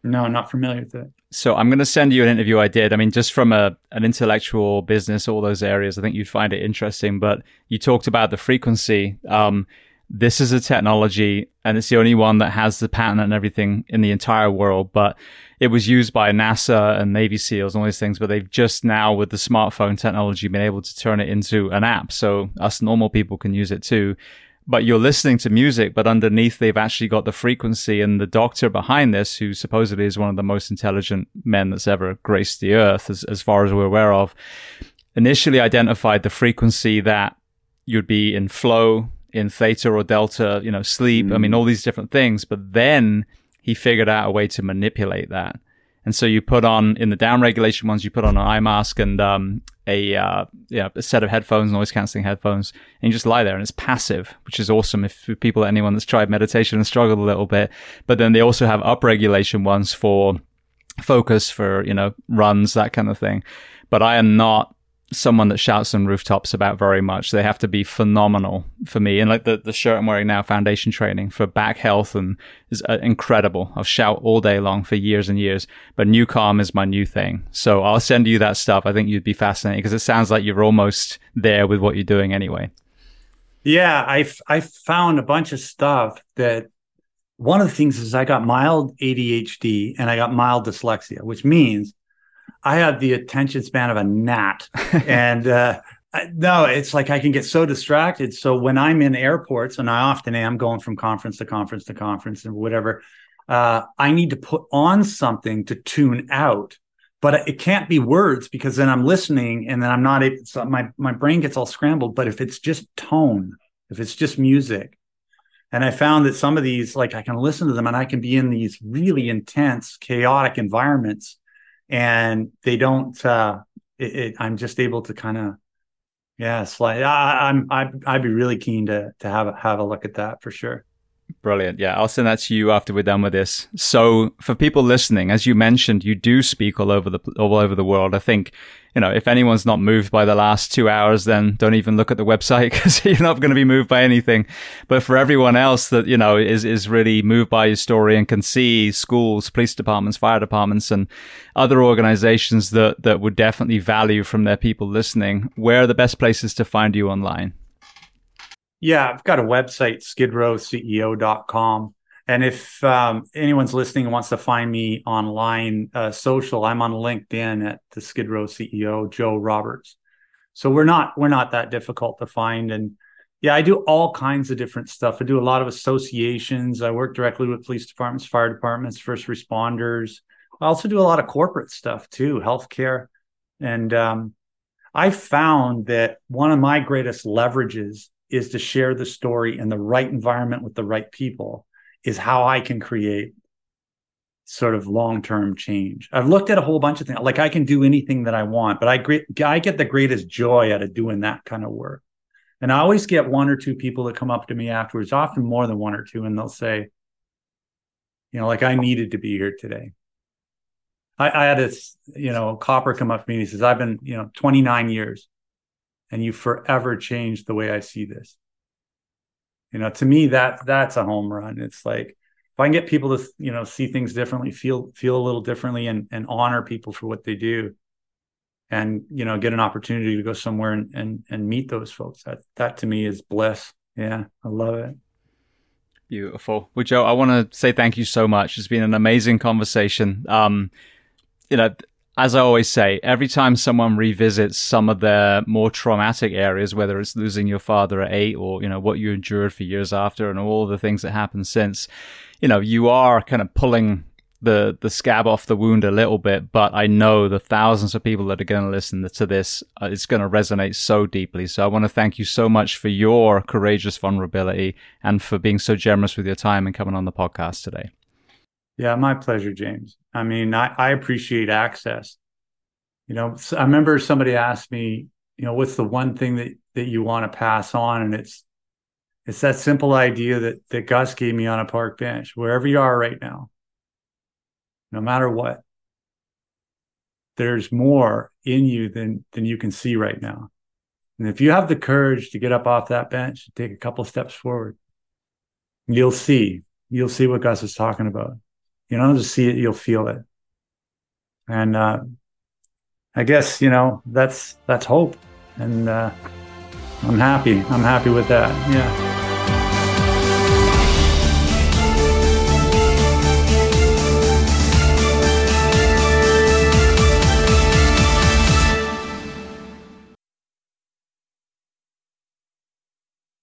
No, I'm not familiar with it. So I'm going to send you an interview I did. I mean, just from a an intellectual business, all those areas, I think you'd find it interesting. But you talked about the frequency. Um, this is a technology, and it's the only one that has the patent and everything in the entire world. But it was used by NASA and Navy SEALs and all these things, but they've just now with the smartphone technology been able to turn it into an app. So us normal people can use it too. But you're listening to music, but underneath they've actually got the frequency and the doctor behind this, who supposedly is one of the most intelligent men that's ever graced the earth, as, as far as we're aware of, initially identified the frequency that you'd be in flow, in theta or delta, you know, sleep. Mm. I mean, mm. all these different things. But then he figured out a way to manipulate that. And so you put on in the down regulation ones, you put on an eye mask and um, a uh, yeah a set of headphones, noise canceling headphones, and you just lie there, and it's passive, which is awesome if for people anyone that's tried meditation and struggled a little bit. But then they also have up regulation ones for focus, for you know runs, that kind of thing. But I am not someone that shouts on rooftops about very much. They have to be phenomenal for me. And like the, the shirt I'm wearing now, foundation training for back health and is uh, incredible. I'll shout all day long for years and years, but NuCalm is my new thing. So I'll send you that stuff. I think you'd be fascinated because it sounds like you're almost there with what you're doing anyway. Yeah. I, I found a bunch of stuff that one of the things is I got mild ADHD and I got mild dyslexia, which means I have the attention span of a gnat, and uh, no, it's like I can get so distracted. So when I'm in airports, and I often am going from conference to conference to conference and whatever, uh, I need to put on something to tune out. But it can't be words because then I'm listening and then I'm not able. So my my brain gets all scrambled. But if it's just tone, if it's just music, and I found that some of these, like I can listen to them and I can be in these really intense, chaotic environments and they don't uh it, it, i'm just able to kind of yeah slide I, i'm I'd, I'd be really keen to to have a have a look at that for sure Brilliant. Yeah, I'll send that to you after we're done with this. So, for people listening, as you mentioned, you do speak all over the all over the world. I think, you know, if anyone's not moved by the last two hours, then don't even look at the website because you're not going to be moved by anything. But for everyone else that you know is is really moved by your story and can see schools, police departments, fire departments, and other organizations that that would definitely value from their people listening, where are the best places to find you online? Yeah, I've got a website, skidrowceo.com. And if um, anyone's listening and wants to find me online, uh, social, I'm on LinkedIn at the Skid Row CEO, Joe Roberts. So we're not we're not that difficult to find. And yeah, I do all kinds of different stuff. I do a lot of associations. I work directly with police departments, fire departments, first responders. I also do a lot of corporate stuff too, healthcare. And um, I found that one of my greatest leverages is to share the story in the right environment with the right people is how I can create sort of long-term change. I've looked at a whole bunch of things. Like I can do anything that I want, but I great I get the greatest joy out of doing that kind of work. And I always get one or two people that come up to me afterwards, often more than one or two, and they'll say, you know, like I needed to be here today. I, I had this, you know, copper come up to me and he says, I've been, you know, 29 years and you forever changed the way I see this. You know, to me that that's a home run. It's like if I can get people to you know see things differently, feel feel a little differently, and and honor people for what they do, and you know get an opportunity to go somewhere and and, and meet those folks. That that to me is bliss. Yeah, I love it. Beautiful. Well, Joe, I want to say thank you so much. It's been an amazing conversation. Um, you know, as I always say, every time someone revisits some of their more traumatic areas, whether it's losing your father at eight or, you know, what you endured for years after and all the things that happened since, you know, you are kind of pulling the, the scab off the wound a little bit, but I know the thousands of people that are going to listen to this, uh, it's going to resonate so deeply. So I want to thank you so much for your courageous vulnerability and for being so generous with your time and coming on the podcast today. Yeah, my pleasure, James. I mean, I, I appreciate access. You know, I remember somebody asked me, you know, what's the one thing that that you want to pass on, and it's it's that simple idea that that Gus gave me on a park bench, wherever you are right now, no matter what, there's more in you than than you can see right now. And if you have the courage to get up off that bench, and take a couple steps forward, you'll see, you'll see what Gus is talking about. You don't just see it, you'll feel it. And uh, I guess, you know, that's that's hope. And uh, I'm happy. I'm happy with that. Yeah.